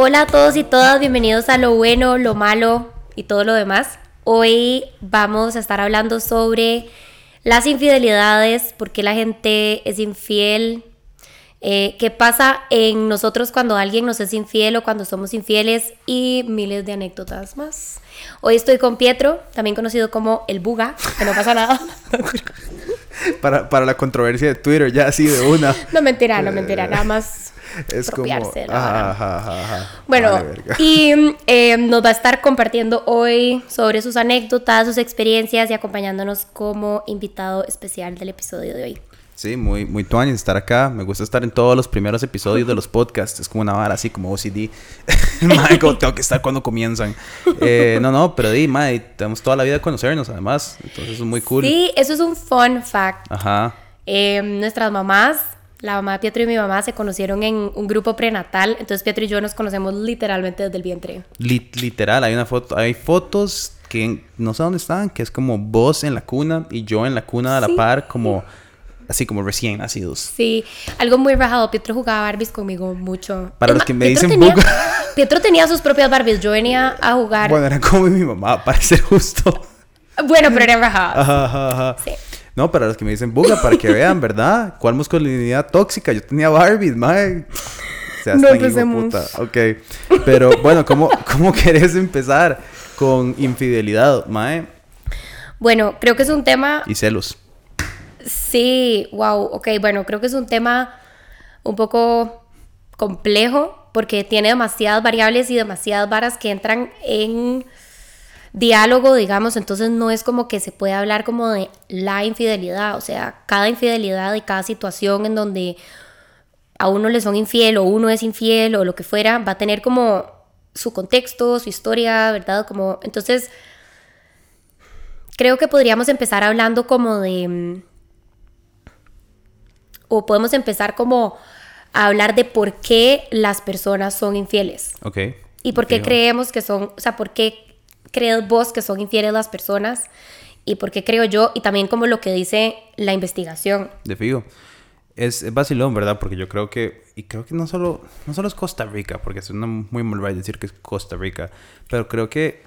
Hola a todos y todas, bienvenidos a lo bueno, lo malo y todo lo demás. Hoy vamos a estar hablando sobre las infidelidades, por qué la gente es infiel, eh, qué pasa en nosotros cuando alguien nos es infiel o cuando somos infieles y miles de anécdotas más. Hoy estoy con Pietro, también conocido como el Buga, que no pasa nada. para, para la controversia de Twitter, ya así de una. No mentira, no mentira, nada más es como bueno y eh, nos va a estar compartiendo hoy sobre sus anécdotas sus experiencias y acompañándonos como invitado especial del episodio de hoy Sí, muy, muy tuanis estar acá. Me gusta estar en todos los primeros episodios de los podcasts. Es como una vara así como OCD. Michael, tengo que estar cuando comienzan. Eh, no, no, pero di, madre, tenemos toda la vida de conocernos además. Entonces es muy cool. Sí, eso es un fun fact. Ajá. Eh, nuestras mamás la mamá de Pietro y mi mamá se conocieron en un grupo prenatal, entonces Pietro y yo nos conocemos literalmente desde el vientre. literal, hay una foto, hay fotos que no sé dónde están, que es como vos en la cuna y yo en la cuna a la par, como así como recién nacidos. Sí, algo muy rajado. Pietro jugaba Barbies conmigo mucho. Para los que me dicen tenía, Pietro tenía sus propias Barbies, yo venía a jugar. Bueno, era como mi mamá, para ser justo. Bueno, pero eran rajadas. Ajá, ajá, Sí. No, para los que me dicen buga, para que vean, ¿verdad? ¿Cuál masculinidad tóxica? Yo tenía Barbies, mae. O sea, no empecemos. Ok. Pero bueno, ¿cómo, ¿cómo querés empezar con infidelidad, mae? Bueno, creo que es un tema... Y celos. Sí, wow, ok, bueno, creo que es un tema un poco complejo porque tiene demasiadas variables y demasiadas varas que entran en diálogo, digamos, entonces no es como que se puede hablar como de la infidelidad, o sea, cada infidelidad y cada situación en donde a uno le son infiel o uno es infiel o lo que fuera, va a tener como su contexto, su historia, ¿verdad? Como, entonces, creo que podríamos empezar hablando como de, mm, o podemos empezar como a hablar de por qué las personas son infieles. Ok. Y por qué creemos que son, o sea, por qué crees vos que son infieles las personas y por qué creo yo y también como lo que dice la investigación. De fijo. Es, es vacilón, ¿verdad? Porque yo creo que, y creo que no solo, no solo es Costa Rica, porque es muy mal decir que es Costa Rica, pero creo que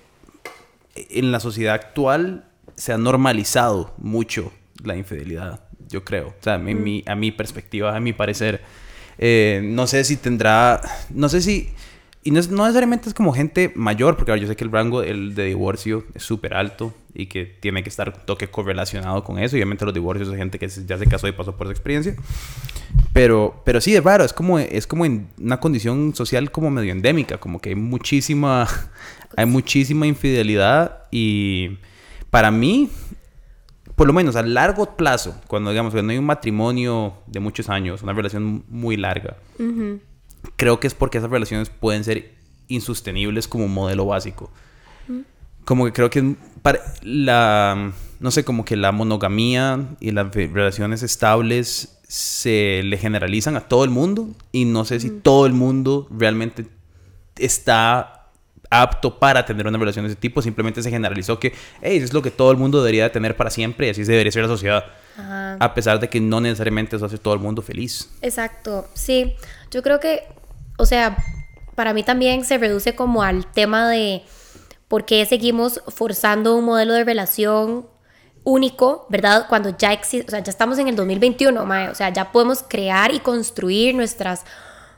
en la sociedad actual se ha normalizado mucho la infidelidad, yo creo. O sea, mm. mi, a mi perspectiva, a mi parecer. Eh, no sé si tendrá, no sé si y no, necesariamente es como gente mayor, porque yo sé que el rango el de divorcio es súper alto y que tiene que estar toque correlacionado con eso. Obviamente los divorcios de gente que ya se casó y pasó por esa experiencia. Pero, pero sí, es raro, es como, es como en una condición social como medio endémica, como que hay muchísima, hay muchísima infidelidad y para mí, por lo menos a largo plazo, cuando digamos, cuando hay un matrimonio de muchos años, una relación muy larga, creo que es porque esas relaciones pueden ser insostenibles como modelo básico. Como que creo que para la, no sé, como que la monogamía y las relaciones estables se le generalizan a todo el mundo y no sé si todo el mundo realmente está apto para tener una relación de ese tipo. Simplemente se generalizó que, hey, eso es lo que todo el mundo debería tener para siempre y así debería ser la sociedad. A pesar de que no necesariamente eso hace todo el mundo feliz. Exacto, sí. Yo creo que, o sea, para mí también se reduce como al tema de por qué seguimos forzando un modelo de relación único, ¿verdad? Cuando ya existe, o sea, ya estamos en el 2021, o sea, ya podemos crear y construir nuestras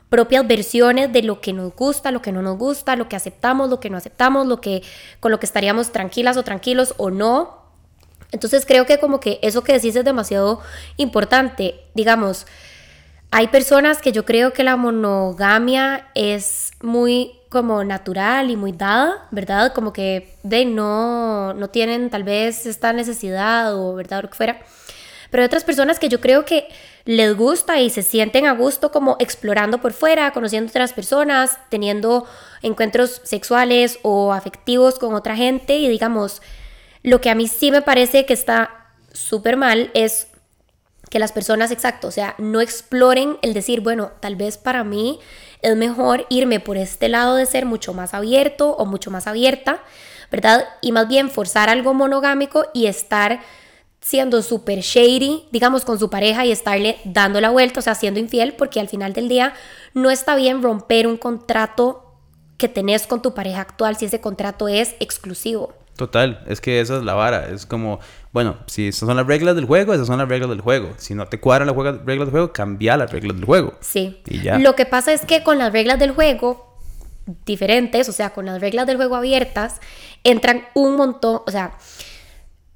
propias versiones de lo que nos gusta, lo que no nos gusta, lo que aceptamos, lo que no aceptamos, lo que con lo que estaríamos tranquilas o tranquilos o no. Entonces creo que como que eso que decís es demasiado importante. Digamos, hay personas que yo creo que la monogamia es muy como natural y muy dada, ¿verdad? Como que de no, no tienen tal vez esta necesidad o, ¿verdad? O lo que fuera. Pero hay otras personas que yo creo que les gusta y se sienten a gusto como explorando por fuera, conociendo otras personas, teniendo encuentros sexuales o afectivos con otra gente y digamos, lo que a mí sí me parece que está súper mal es que las personas, exacto, o sea, no exploren el decir, bueno, tal vez para mí es mejor irme por este lado de ser mucho más abierto o mucho más abierta, ¿verdad? Y más bien forzar algo monogámico y estar siendo súper shady, digamos, con su pareja y estarle dando la vuelta, o sea, siendo infiel, porque al final del día no está bien romper un contrato que tenés con tu pareja actual si ese contrato es exclusivo. Total, es que esa es la vara. Es como, bueno, si esas son las reglas del juego, esas son las reglas del juego. Si no te cuadran las reglas del juego, cambia las reglas del juego. Sí. Y ya. Lo que pasa es que con las reglas del juego diferentes, o sea, con las reglas del juego abiertas, entran un montón, o sea,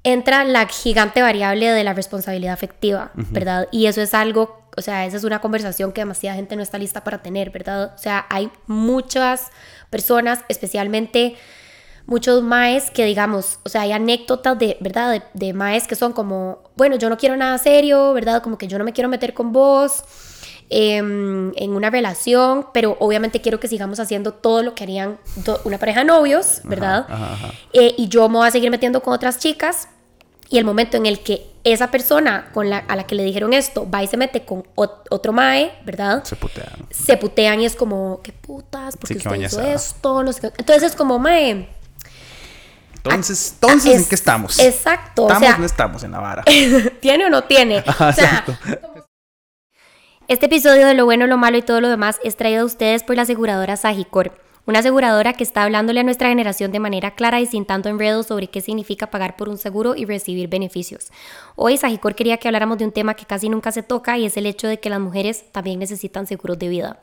entra la gigante variable de la responsabilidad afectiva, ¿verdad? Y eso es algo, o sea, esa es una conversación que demasiada gente no está lista para tener, ¿verdad? O sea, hay muchas personas, especialmente muchos maes que digamos, o sea, hay anécdotas de, ¿verdad? De, maes que son como, bueno, yo no quiero nada serio, ¿verdad? Como que yo no me quiero meter con vos em, en una relación, pero obviamente quiero que sigamos haciendo todo lo que harían una pareja de novios, ¿verdad? Eh, y yo me voy a seguir metiendo con otras chicas. Y el momento en el que esa persona con la, a la que le dijeron esto va y se mete con otro mae, ¿verdad? Se putean. Se putean y es como, ¿qué putas? ¿Por qué usted hizo esto? Entonces es como, mae, entonces, entonces ¿en qué estamos? Exacto. ¿Estamos o no estamos en la vara? ¿Tiene o no tiene? o sea, este episodio de Lo Bueno, Lo Malo y todo lo demás es traído a ustedes por la aseguradora Sagicor, una aseguradora que está hablándole a nuestra generación de manera clara y sin tanto enredo sobre qué significa pagar por un seguro y recibir beneficios. Hoy Sagicor quería que habláramos de un tema que casi nunca se toca y es el hecho de que las mujeres también necesitan seguros de vida.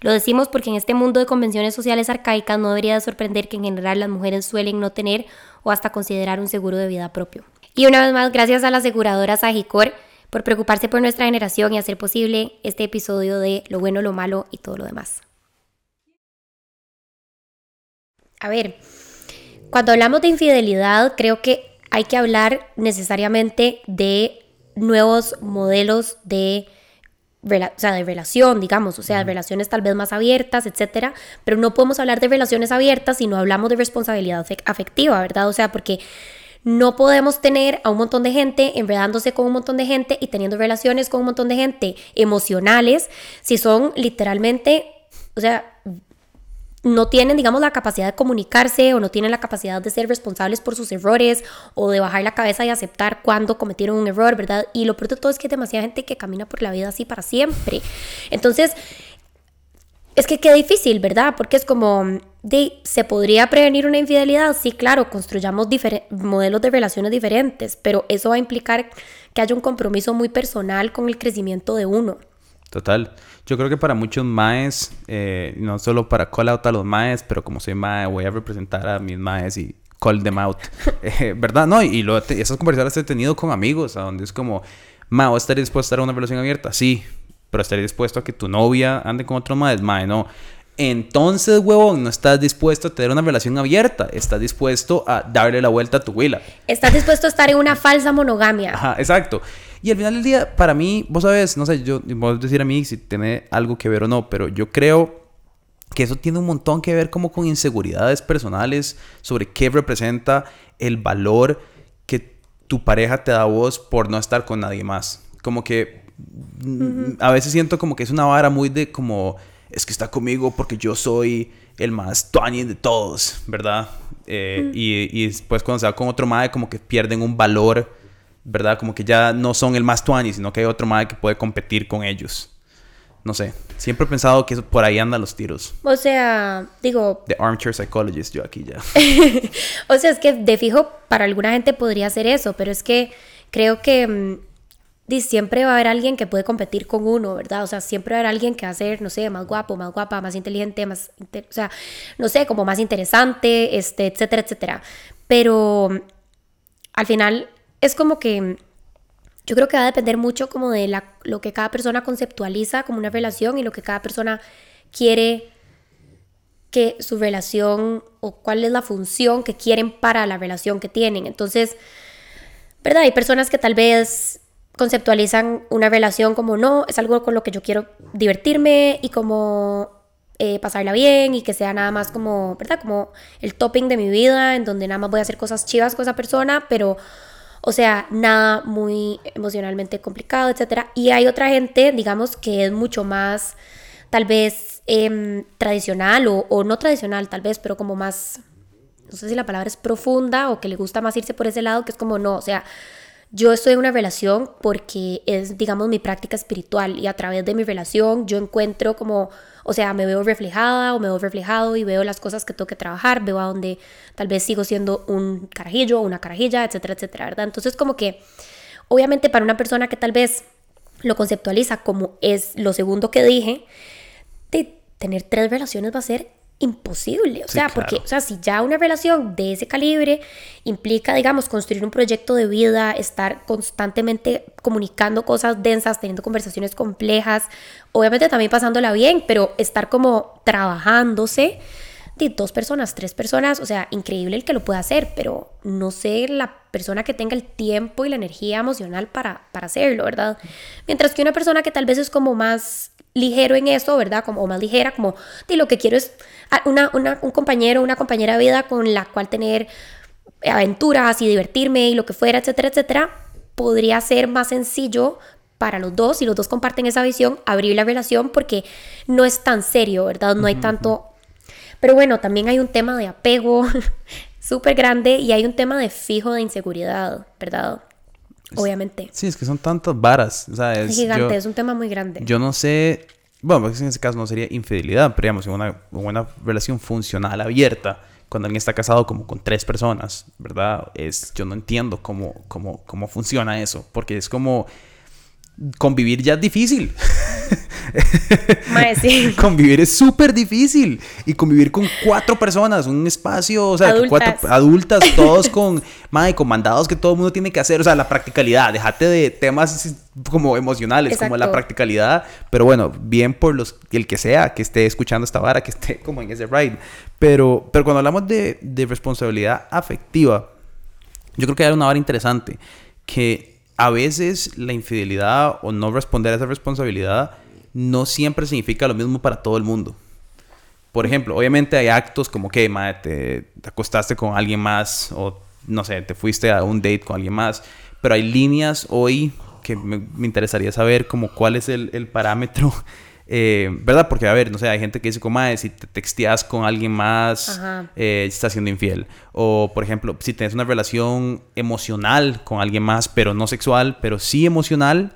Lo decimos porque en este mundo de convenciones sociales arcaicas no debería de sorprender que en general las mujeres suelen no tener o hasta considerar un seguro de vida propio. Y una vez más, gracias a la aseguradora Sagicor por preocuparse por nuestra generación y hacer posible este episodio de lo bueno, lo malo y todo lo demás. A ver, cuando hablamos de infidelidad, creo que hay que hablar necesariamente de nuevos modelos de o sea, de relación, digamos, o sea, de relaciones tal vez más abiertas, etcétera, pero no podemos hablar de relaciones abiertas si no hablamos de responsabilidad afectiva, ¿verdad? O sea, porque no podemos tener a un montón de gente enredándose con un montón de gente y teniendo relaciones con un montón de gente emocionales si son literalmente, o sea, no tienen, digamos, la capacidad de comunicarse o no tienen la capacidad de ser responsables por sus errores o de bajar la cabeza y aceptar cuando cometieron un error, ¿verdad? Y lo peor de todo es que hay demasiada gente que camina por la vida así para siempre. Entonces, es que qué difícil, ¿verdad? Porque es como, de, ¿se podría prevenir una infidelidad? Sí, claro, construyamos modelos de relaciones diferentes, pero eso va a implicar que haya un compromiso muy personal con el crecimiento de uno. Total. Yo creo que para muchos maes, eh, no solo para call out a los maes, pero como soy mae, voy a representar a mis maes y call them out. Eh, ¿Verdad? No, y lo, esas conversaciones he tenido con amigos, a donde es como, ma, ¿vos estarías dispuesto a estar en una relación abierta? Sí, pero estarías dispuesto a que tu novia ande con otro maes, mae, no. Entonces, huevón, no estás dispuesto a tener una relación abierta. Estás dispuesto a darle la vuelta a tu huila. Estás dispuesto a estar en una falsa monogamia. Ajá, exacto. Y al final del día, para mí, vos sabes, no sé, yo, vos decir a mí si tiene algo que ver o no, pero yo creo que eso tiene un montón que ver como con inseguridades personales sobre qué representa el valor que tu pareja te da a vos por no estar con nadie más. Como que mm, a veces siento como que es una vara muy de como es que está conmigo porque yo soy el más tuani de todos, ¿verdad? Eh, y, y, después cuando se va con otro madre como que pierden un valor ¿verdad? Como que ya no son el más tuani, sino que hay otro más que puede competir con ellos. No sé, siempre he pensado que por ahí andan los tiros. O sea, digo... The armchair psychologist, yo aquí ya. o sea, es que de fijo para alguna gente podría ser eso, pero es que creo que mm, siempre va a haber alguien que puede competir con uno, ¿verdad? O sea, siempre va a haber alguien que va a ser, no sé, más guapo, más guapa, más inteligente, más, o sea, no sé, como más interesante, este, etcétera, etcétera. Pero al final es como que yo creo que va a depender mucho como de la, lo que cada persona conceptualiza como una relación y lo que cada persona quiere que su relación o cuál es la función que quieren para la relación que tienen. Entonces, ¿verdad? Hay personas que tal vez conceptualizan una relación como no, es algo con lo que yo quiero divertirme y como eh, pasarla bien y que sea nada más como, ¿verdad? Como el topping de mi vida, en donde nada más voy a hacer cosas chivas con esa persona, pero o sea, nada muy emocionalmente complicado, etc. Y hay otra gente, digamos, que es mucho más, tal vez, em, tradicional o, o, no tradicional, tal vez, pero como más, no sé si la palabra es profunda o que le gusta más irse por ese lado, que es como, no, o sea, yo estoy en una relación porque es, digamos, mi práctica espiritual y a través de mi relación yo encuentro como, o sea, me veo reflejada o me veo reflejado y veo las cosas que tengo que trabajar, veo a donde tal vez sigo siendo un carajillo o una carajilla, etcétera, etcétera, ¿verdad? Entonces como que, obviamente para una persona que tal vez lo conceptualiza como es lo segundo que dije, de tener tres relaciones va a ser imposible. O sea, porque, o sea, si ya una relación de ese calibre implica, digamos, construir un proyecto de vida, estar constantemente comunicando cosas densas, teniendo conversaciones complejas, obviamente también pasándola bien, pero estar como trabajándose de dos personas, tres personas, o sea, increíble el que lo pueda hacer, pero no sé la persona que tenga el tiempo y la energía emocional para, para hacerlo, ¿verdad? Mientras que una persona que tal vez es como más ligero en eso, ¿verdad? Como, o más ligera, como, de lo que quiero es una, una, un compañero, una compañera de vida con la cual tener aventuras y divertirme y lo que fuera, etcétera, etcétera, podría ser más sencillo para los dos, y los dos comparten esa visión, abrir la relación porque no es tan serio, ¿verdad? No hay tanto... Pero bueno, también hay un tema de apego súper grande y hay un tema de fijo de inseguridad, ¿verdad? Obviamente. Sí, es que son tantas varas. O sea, es, gigante, es un tema muy grande. Yo no sé, bueno, en ese caso no sería infidelidad, pero digamos, en una, una relación funcional abierta, cuando alguien está casado como con tres personas, ¿verdad? Es, yo no entiendo cómo, cómo, cómo funciona eso, porque es como convivir ya es difícil. convivir es súper difícil. Y convivir con cuatro personas, un espacio, o sea, adultas. cuatro adultas, todos con, madre, con mandados que todo el mundo tiene que hacer. O sea, la practicalidad. Déjate de temas como emocionales, como la practicalidad. Pero bueno, bien por los, el que sea que esté escuchando esta vara, que esté como en ese ride. Pero, pero cuando hablamos de, de responsabilidad afectiva, yo creo que hay una vara interesante. Que a veces la infidelidad o no responder a esa responsabilidad no siempre significa lo mismo para todo el mundo. Por ejemplo, obviamente hay actos como que te, acostaste con alguien más o no sé, te fuiste a un date con alguien más, pero hay líneas hoy que me, interesaría saber como cuál es el, el parámetro eh, ¿Verdad? Porque, a ver, no sé, hay gente que dice como, si te texteas con alguien más, eh, estás siendo infiel. O, por ejemplo, si tienes una relación emocional con alguien más, pero no sexual, pero sí emocional,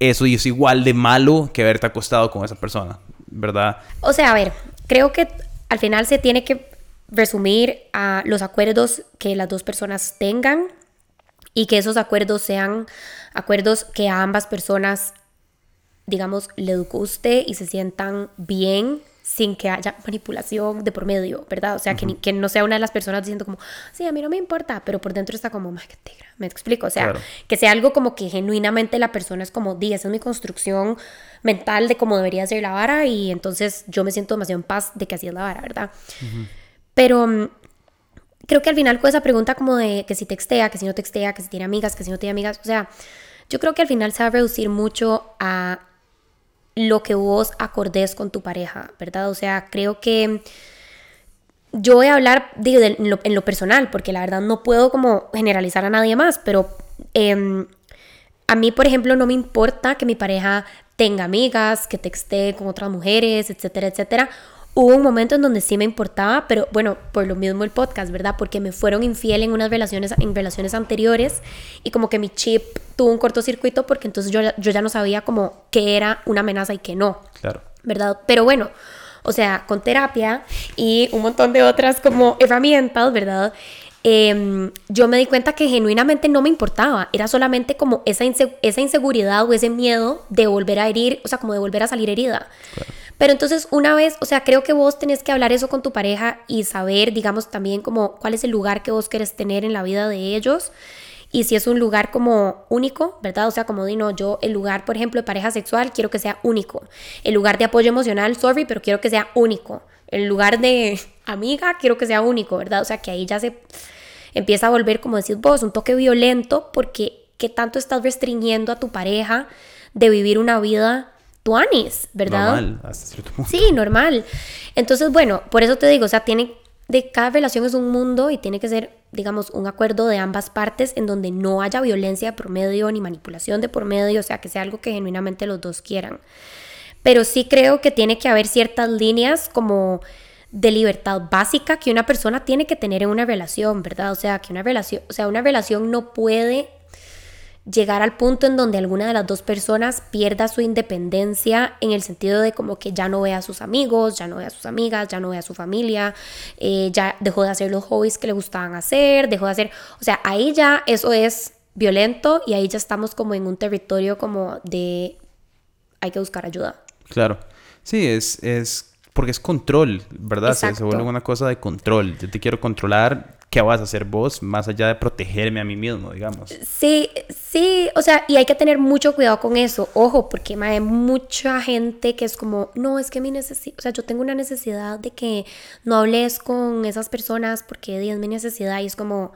eso es igual de malo que haberte acostado con esa persona, ¿verdad? O sea, a ver, creo que al final se tiene que resumir a los acuerdos que las dos personas tengan y que esos acuerdos sean acuerdos que a ambas personas digamos, le guste y se sientan bien sin que haya manipulación de por medio, ¿verdad? O sea, que, que, no sea una de las personas diciendo como, sí, a mí no me importa, pero por dentro está como, que tigra, me explico, o sea, que sea algo como que genuinamente la persona es como, di, esa es mi construcción mental de cómo debería ser la vara y entonces yo me siento demasiado en paz de que así es la vara, ¿verdad? Pero mm, creo que al final con esa pregunta como de que si textea, que si no textea, que si tiene amigas, que si no tiene amigas, o sea, yo creo que al final se va a reducir mucho a lo que vos acordés con tu pareja, ¿verdad? O sea, creo que yo voy a hablar en, lo, personal, porque la verdad no puedo como generalizar a nadie más, pero em, a mí, por ejemplo, no me importa que mi pareja tenga amigas, que texte con otras mujeres, etcétera, etcétera. Hubo un momento en donde sí me importaba, pero bueno, por lo mismo el podcast, ¿verdad? Porque me fueron infiel en unas relaciones, en relaciones anteriores y como que mi chip tuvo un cortocircuito porque entonces yo, yo ya no sabía como qué era una amenaza y qué no. Claro. ¿Verdad? Pero bueno, o sea, con terapia y un montón de otras como herramientas, ¿verdad? Em, yo me di cuenta que genuinamente no me importaba, era solamente como esa, esa inseguridad o ese miedo de volver a herir, o sea, como de volver a salir herida. Claro. Pero entonces una vez, o sea, creo que vos tenés que hablar eso con tu pareja y saber, digamos, también como cuál es el lugar que vos querés tener en la vida de ellos. Y si es un lugar como único, ¿verdad? O sea, como digo, yo el lugar, por ejemplo, de pareja sexual, quiero que sea único. El lugar de apoyo emocional, sorry, pero quiero que sea único. El lugar de amiga, quiero que sea único, ¿verdad? O sea, que ahí ya se empieza a volver, como decís vos, un toque violento porque ¿qué tanto estás restringiendo a tu pareja de vivir una vida tuanis, ¿verdad? Normal, hasta cierto punto. Sí, normal. Entonces, bueno, por eso te digo, o sea, tiene, de cada relación es un mundo y tiene que ser, digamos, un acuerdo de ambas partes en donde no haya violencia de por medio ni manipulación de por medio, o sea, que sea algo que genuinamente los dos quieran. Pero sí creo que tiene que haber ciertas líneas como de libertad básica que una persona tiene que tener en una relación, ¿verdad? O sea, que una relación, o sea, una relación no puede llegar al punto en donde alguna de las dos personas pierda su independencia en el sentido de como que ya no ve a sus amigos, ya no ve a sus amigas, ya no ve a su familia, eh, ya dejó de hacer los hobbies que le gustaban hacer, dejó de hacer, o sea, ahí ya eso es violento y ahí ya estamos como en un territorio como de hay que buscar ayuda. Claro, sí, es, es porque es control, ¿verdad? Se, se, vuelve una cosa de control. Yo te quiero controlar ¿qué vas a hacer vos más allá de protegerme a mí mismo, digamos? Sí, sí, o sea, y hay que tener mucho cuidado con eso, ojo, porque hay mucha gente que es como, no, es que mi necesidad, o sea, yo tengo una necesidad de que no hables con esas personas porque es mi necesidad y es como,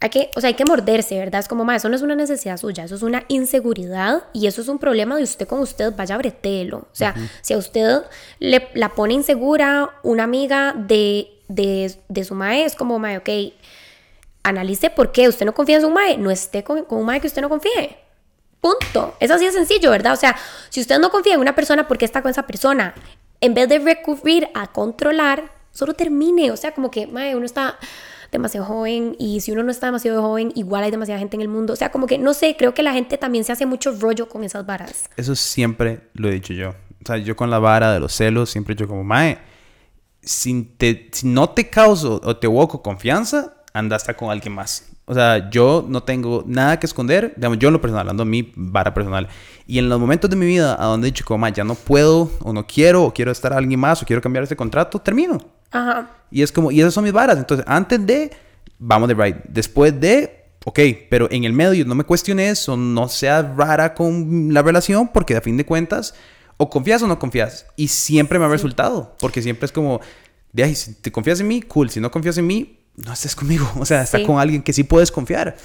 hay que, o sea, hay que morderse, ¿verdad? Es como, ma, eso no es una necesidad suya, eso es una inseguridad y eso es un problema de usted con usted, vaya bretelo. O sea, si a usted le, la pone insegura una amiga de de, su mae es como, mae, ok, analice por qué usted no confía en su mae, no esté con, un mae que usted no confíe. Punto. Es así de sencillo, ¿verdad? O sea, si usted no confía en una persona, ¿por qué está con esa persona? En vez de recurrir a controlar, solo termine. O sea, como que, mae, uno está demasiado joven y si uno no está demasiado joven, igual hay demasiada gente en el mundo. O sea, como que, no sé, creo que la gente también se hace mucho rollo con esas varas. Eso siempre lo he dicho yo. O sea, yo con la vara de los celos, siempre he dicho como, mae, si, te, si no te causo o te evoco confianza, anda hasta con alguien más. O sea, yo no tengo nada que esconder, digamos, yo en lo personal, hablando de mi vara personal. Y en los momentos de mi vida a donde he dicho, como, ya no puedo, o no quiero, o quiero estar a alguien más, o quiero cambiar ese contrato, termino. Ajá. Y es como, y esas son mis varas. Entonces, antes de, vamos de right. Después de, ok, pero en el medio no me cuestiones o no sea rara con la relación, porque a fin de cuentas, o confías o no confías. Y siempre me ha resultado, porque siempre es como, de si te confías en mí, cool, si no confías en mí, no estés conmigo, o sea, está con alguien que sí puedes confiar.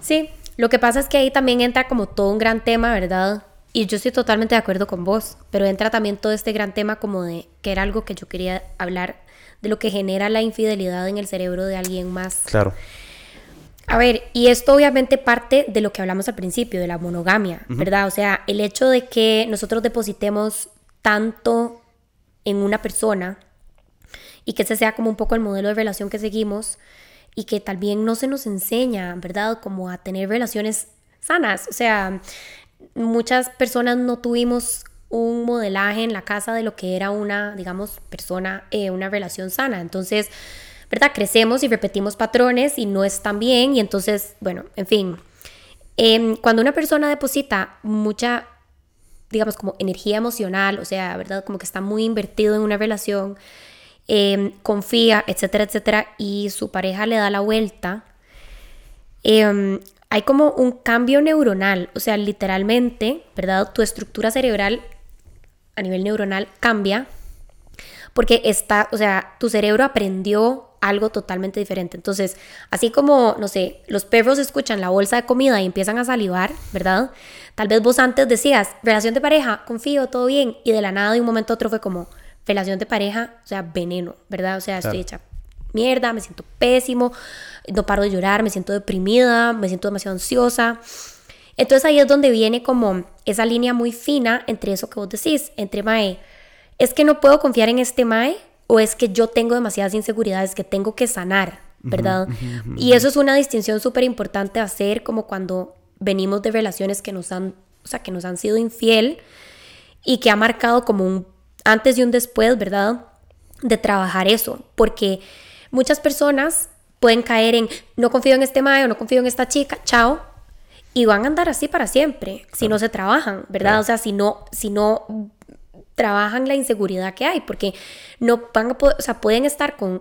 Sí, lo que pasa es que ahí también entra como todo un gran tema, ¿verdad? Y yo estoy totalmente de acuerdo con vos, pero entra también todo este gran tema como de que era algo que yo quería hablar de lo que genera la infidelidad en el cerebro de alguien más. Claro. A ver, y esto obviamente parte de lo que hablamos al principio, de la monogamia, ¿verdad? O sea, el hecho de que nosotros depositemos tanto en una persona y que ese sea como un poco el modelo de relación que seguimos y que también no se nos enseña, ¿verdad? Como a tener relaciones sanas. O sea, muchas personas no tuvimos un modelaje en la casa de lo que era una, digamos, persona, eh, una relación sana. Entonces, ¿verdad? Crecemos y repetimos patrones y no están bien y entonces, bueno, en fin. Em, cuando una persona deposita mucha, digamos, como energía emocional, o sea, ¿verdad? Como que está muy invertido en una relación, em, confía, etcétera, etcétera, y su pareja le da la vuelta, em, hay como un cambio neuronal, o sea, literalmente, ¿verdad? Tu estructura cerebral a nivel neuronal cambia porque está, o sea, tu cerebro aprendió algo totalmente diferente. Entonces, así como, no sé, los perros escuchan la bolsa de comida y empiezan a salivar, ¿verdad? Tal vez vos antes decías, relación de pareja, confío, todo bien, y de la nada de un momento a otro fue como, relación de pareja, o sea, veneno, ¿verdad? O sea, estoy hecha mierda, me siento pésimo, no paro de llorar, me siento deprimida, me siento demasiado ansiosa. Entonces ahí es donde viene como esa línea muy fina entre eso que vos decís, entre Mae, es que no puedo confiar en este Mae o es que yo tengo demasiadas inseguridades que tengo que sanar, ¿verdad? y eso es una distinción súper importante hacer como cuando venimos de relaciones que nos han, o sea, que nos han sido infiel y que ha marcado como un antes y un después, ¿verdad? De trabajar eso, porque muchas personas pueden caer en no confío en este mae o no confío en esta chica, chao, y van a andar así para siempre si no se trabajan, ¿verdad? O sea, si no, si no trabajan la inseguridad que hay, porque no van a poder, o sea, pueden estar con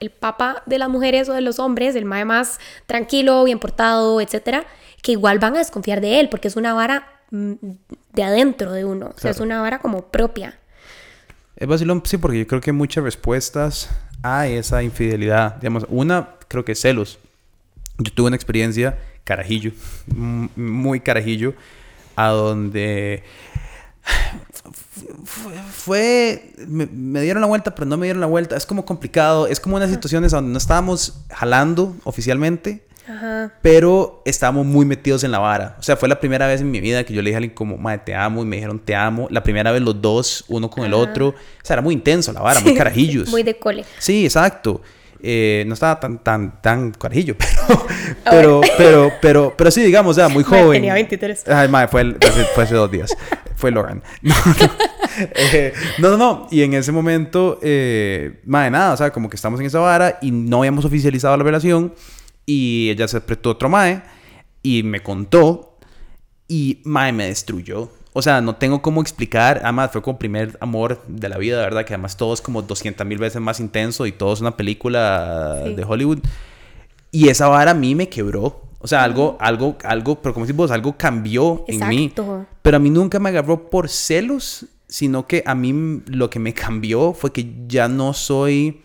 el papa de las mujeres o de los hombres, el mae más tranquilo, bien portado, etcétera, que igual van a desconfiar de él, porque es una vara mm, de adentro de uno, o sea, es una vara como propia. Es vacilón, sí, porque yo creo que muchas respuestas a esa infidelidad. Digamos, una, creo que celos. Yo tuve una experiencia, carajillo, muy carajillo, a donde fue, me, dieron la vuelta, pero no me dieron la vuelta. Es como complicado. Es como unas situaciones donde no estábamos jalando oficialmente, pero estábamos muy metidos en la vara. O sea, fue la primera vez en mi vida que yo le dije a alguien como, madre, te amo, y me dijeron, te amo. La primera vez los dos, uno con el otro. O sea, era muy intenso la vara, muy carajillos. Muy de cole. Sí, exacto. Eh, no estaba tan, tan, tan carajillo, pero, pero, pero, pero, pero, sí, digamos, ya muy joven. tenía 23. Ay, madre, fue, el- fue hace- dos días. Fue Lauren. No, no. Eh, no, no, no. Y en ese momento, eh, madre, nada, o sea, como que estamos en esa vara y no habíamos oficializado la relación. Y ella se apretó otro mae y me contó. Y mae me destruyó. O sea, no tengo cómo explicar. Además, fue como primer amor de la vida, ¿verdad? Que además todo es como 200 mil veces más intenso y todo es una película Sí. de Hollywood. Y esa vara a mí me quebró. O sea, algo, algo, algo, pero como decís vos, algo cambió en mí. Exacto. Pero a mí nunca me agarró por celos, sino que a mí lo que me cambió fue que ya no soy,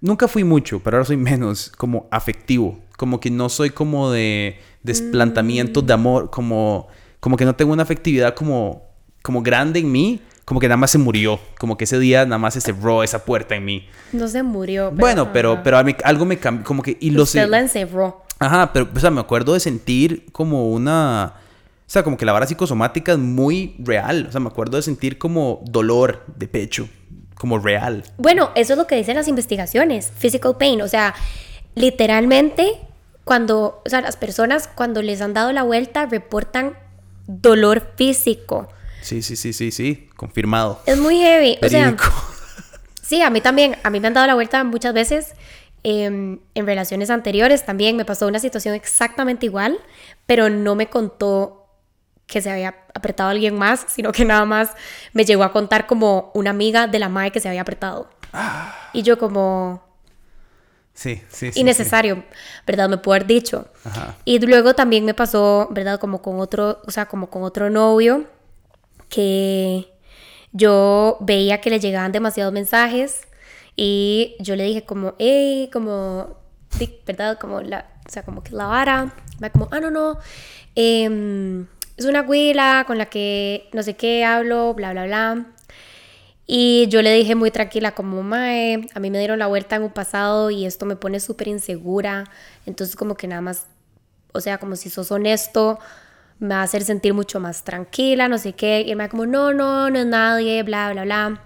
nunca fui mucho, pero ahora soy menos como afectivo, como que no soy como de desplantamiento de amor, como, como que no tengo una afectividad como, como grande en mí, como que nada más se murió, como que ese día nada más se cerró esa puerta en mí. No se murió. bueno, pero, ajá. pero a mí algo me cambió, como que, y lo. Usted la encerró. Ajá, pero o sea, me acuerdo de sentir como una... O sea, como que la vara psicosomática es muy real. O sea, me acuerdo de sentir como dolor de pecho, como real. Bueno, eso es lo que dicen las investigaciones, physical pain, o sea, literalmente cuando, o sea, las personas cuando les han dado la vuelta reportan dolor físico. Sí, sí, sí, sí, sí, confirmado. Es muy heavy, o sea, sí, a mí también, a mí me han dado la vuelta muchas veces em, en relaciones anteriores también me pasó una situación exactamente igual, pero no me contó que se había apretado alguien más, sino que nada más me llegó a contar como una amiga de la madre que se había apretado. Y yo como, Sí, sí, sí. innecesario, ¿verdad? Me puedo haber dicho. Ajá. Y luego también me pasó, ¿verdad? Como con otro, o sea, como con otro novio que yo veía que le llegaban demasiados mensajes y yo le dije como, hey, como, ¿verdad? Como la, o sea, como que la vara, va como, ah, no, no, em, es una güila con la que no sé qué hablo, bla, bla, bla. Y yo le dije muy tranquila, como, Mae, a mí me dieron la vuelta en un pasado y esto me pone súper insegura. Entonces, como que nada más, o sea, como si sos honesto, me va a hacer sentir mucho más tranquila, no sé qué. Y me como, no, no, no es nadie, bla, bla, bla.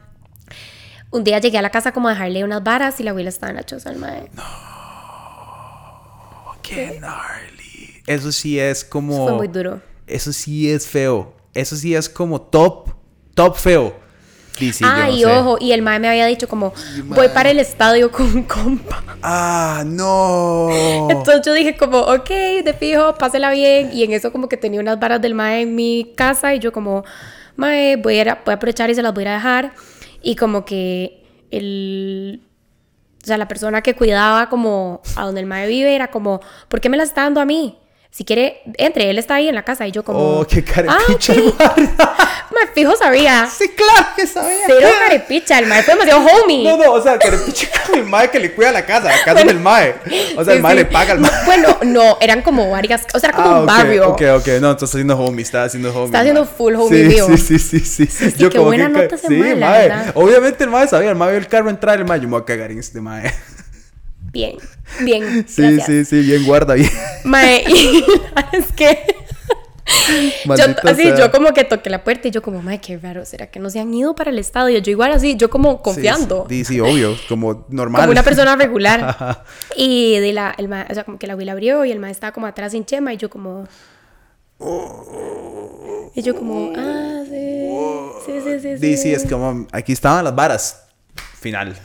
Un día llegué a la casa como a dejarle unas varas y la abuela estaba en la choza del mae. Qué gnarly. Eso sí es como... Eso fue muy duro. Eso sí es feo. Eso sí es como top, top feo. Sí, ah, yo no y sé. ojo, y el mae me había dicho como, voy para el estadio con un compa. Ah, no. Entonces yo dije como, ok, de fijo, pásela bien. Y en eso como que tenía unas varas del mae en mi casa y yo como, mae, voy a, voy aprovechar y se las voy a dejar. Y como que el... O sea, la persona que cuidaba como a donde el mae vive era como, ¿por qué me las está dando a mí? Si quiere, entre, él está ahí en la casa y yo como... Oh, qué carepicha, Ah, ok. Mae, fijo sabía. Sí, claro que sabía. Cero carepicha, el mae fue demasiado homie. No, no, o sea, carepicha con el mae que le cuida la casa. La casa es del mae. O sea, el Sí, mae sí. le paga al mae. Bueno, no, eran como varias, o sea, era como Ah, un ok, barrio. Ok, ok, no, entonces haciendo homie, está haciendo homie. Está haciendo full homie sí, mío. Sí, sí, sí, sí. sí, qué como buena que nota ese sí, mae, mae. Obviamente el mae sabía, el mae vio el carro entrar, el mae, yo me voy a cagar en este mae. Bien, bien, Sí, gracias. sí, sí, bien guarda, bien. Mae, y es que yo, así, sea. yo como que toqué la puerta y yo como, mae, qué raro, ¿será que no se han ido para el estadio? Yo igual así, yo como confiando, Sí, sí, sí, obvio, como normal. como una persona regular. y de la, el mae, o sea, como que la abuela abrió y el mae estaba como atrás sin chema y yo como... Y yo como, ah, sí, sí, sí, sí. Sí, sí, es como, aquí estaban las varas. Final.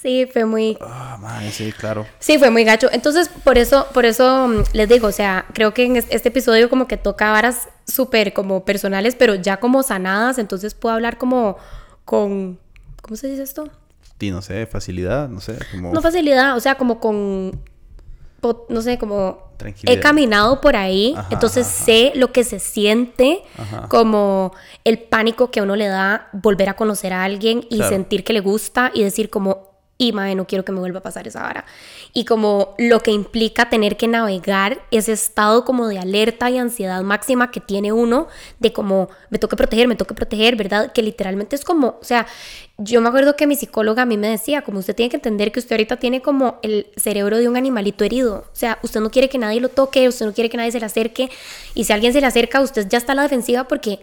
Sí, fue muy, Ah, mae, sí, claro. Sí, fue muy gacho. Entonces, por eso, por eso mm, les digo, o sea, creo que en es- este episodio como que toca varas súper como personales, pero ya como sanadas, entonces puedo hablar como con, ¿cómo se dice esto? Y no sé, facilidad, no sé, como... No facilidad, o sea, como con, no sé, como he caminado por ahí, Ajá, entonces ajá, sé lo que se siente, como el pánico que a uno le da volver a conocer a alguien y Claro. sentir que le gusta y decir como, y mae, no quiero que me vuelva a pasar esa vara. Y como lo que implica tener que navegar ese estado como de alerta y ansiedad máxima que tiene uno, de como, me toca proteger, me toca proteger, ¿verdad? Que literalmente es como, o sea, yo me acuerdo que mi psicóloga a mí me decía, como usted tiene que entender que usted ahorita tiene como el cerebro de un animalito herido. O sea, usted no quiere que nadie lo toque, usted no quiere que nadie se le acerque. Y si alguien se le acerca, usted ya está a la defensiva porque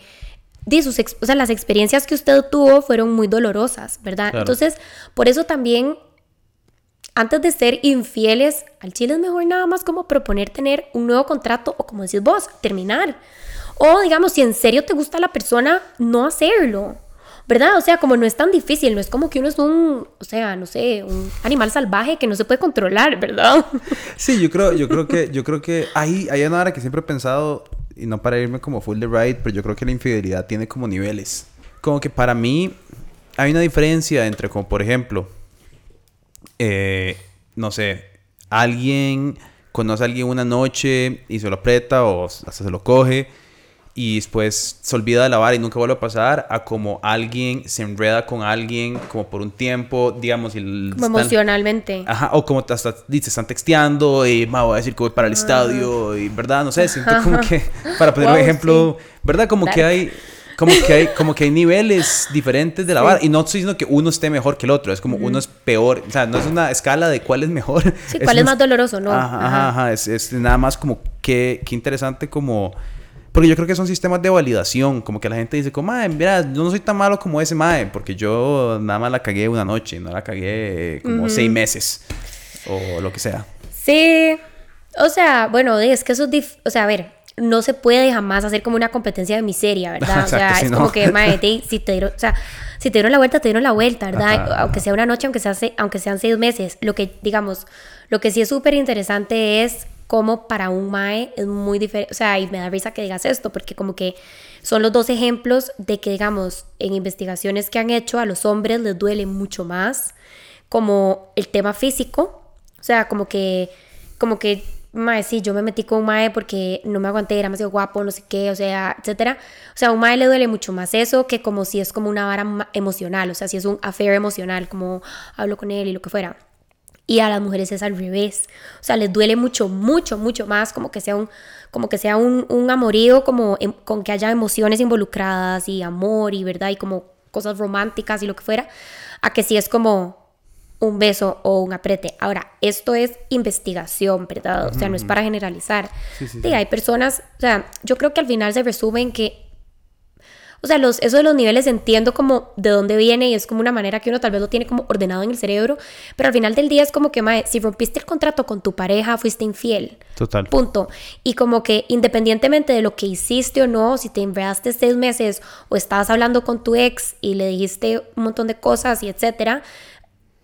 de sus o sea, las experiencias que usted tuvo fueron muy dolorosas, ¿verdad? Claro. Entonces, por eso también antes de ser infieles, al chile es mejor nada más como proponer tener un nuevo contrato o como decís vos, terminar. O digamos, si en serio te gusta la persona, no hacerlo. ¿Verdad? O sea, como no es tan difícil, no es como que uno es un, o sea, no sé, un animal salvaje que no se puede controlar, ¿verdad? Sí, yo creo, yo creo que, yo creo que hay, hay una hora que siempre he pensado, y no para irme como full de right, pero yo creo que la infidelidad tiene como niveles. Como que para mí hay una diferencia entre, como por ejemplo, eh, no sé, alguien conoce a alguien una noche y se lo aprieta o hasta se lo coge y después se olvida de lavar y nunca vuelve a pasar, a como alguien se enreda con alguien como por un tiempo, digamos, y como emocionalmente. Ajá, o como hasta dice, están texteando y me voy a decir que voy para el ah. estadio y verdad, no sé, siento como que para poner un ejemplo, ¿verdad? Como que hay como que hay como que hay niveles diferentes de lavar y no estoy diciendo que uno esté mejor que el otro, es como uno es peor, o sea, no es una escala de cuál es mejor. Sí, cuál es, más doloroso, ¿no? Ajá, ajá, ajá. Es, es, nada más como qué, qué interesante como porque yo creo que son sistemas de validación, como que la gente dice, como, mae, mira, yo no soy tan malo como ese mae, porque yo nada más la cagué una noche, no la cagué como seis meses o lo que sea. Sí, o sea, bueno, es que eso, es o sea, a ver, no se puede jamás hacer como una competencia de miseria, ¿verdad? o sea, es como que, mae, si te dieron, o sea, si te dieron la vuelta, te dieron la vuelta, ¿verdad? Aunque sea una noche, aunque, sea, aunque sean seis meses. Lo que, digamos, lo que sí es súper interesante es como para un mae es muy diferente, o sea, y me da risa que digas esto, porque como que son los dos ejemplos de que, digamos, en investigaciones que han hecho a los hombres les duele mucho más como el tema físico, o sea, como que, como que, mae, sí, yo me metí con un mae porque no me aguanté, era demasiado guapo, no sé qué, o sea, etcétera. O sea, a un mae le duele mucho más eso que como si es como una vara emocional, o sea, si es un affair emocional, como hablo con él y lo que fuera. Y a las mujeres es al revés. O sea, les duele mucho, mucho, mucho más como que sea un, como que sea un, un amorío, como em, con que haya emociones involucradas y amor y verdad y como cosas románticas y lo que fuera, a que si es como un beso o un aprete. Ahora, esto es investigación, ¿verdad? O sea, no es para generalizar. Sí, sí, hay personas, o sea, yo creo que al final se resume en que o sea, los, eso de los niveles entiendo como de dónde viene y es como una manera que uno tal vez lo tiene como ordenado en el cerebro, pero al final del día es como que, mae, si rompiste el contrato con tu pareja, fuiste infiel. Total. Punto. Y como que independientemente de lo que hiciste o no, si te enredaste seis meses o estabas hablando con tu ex y le dijiste un montón de cosas y etcétera,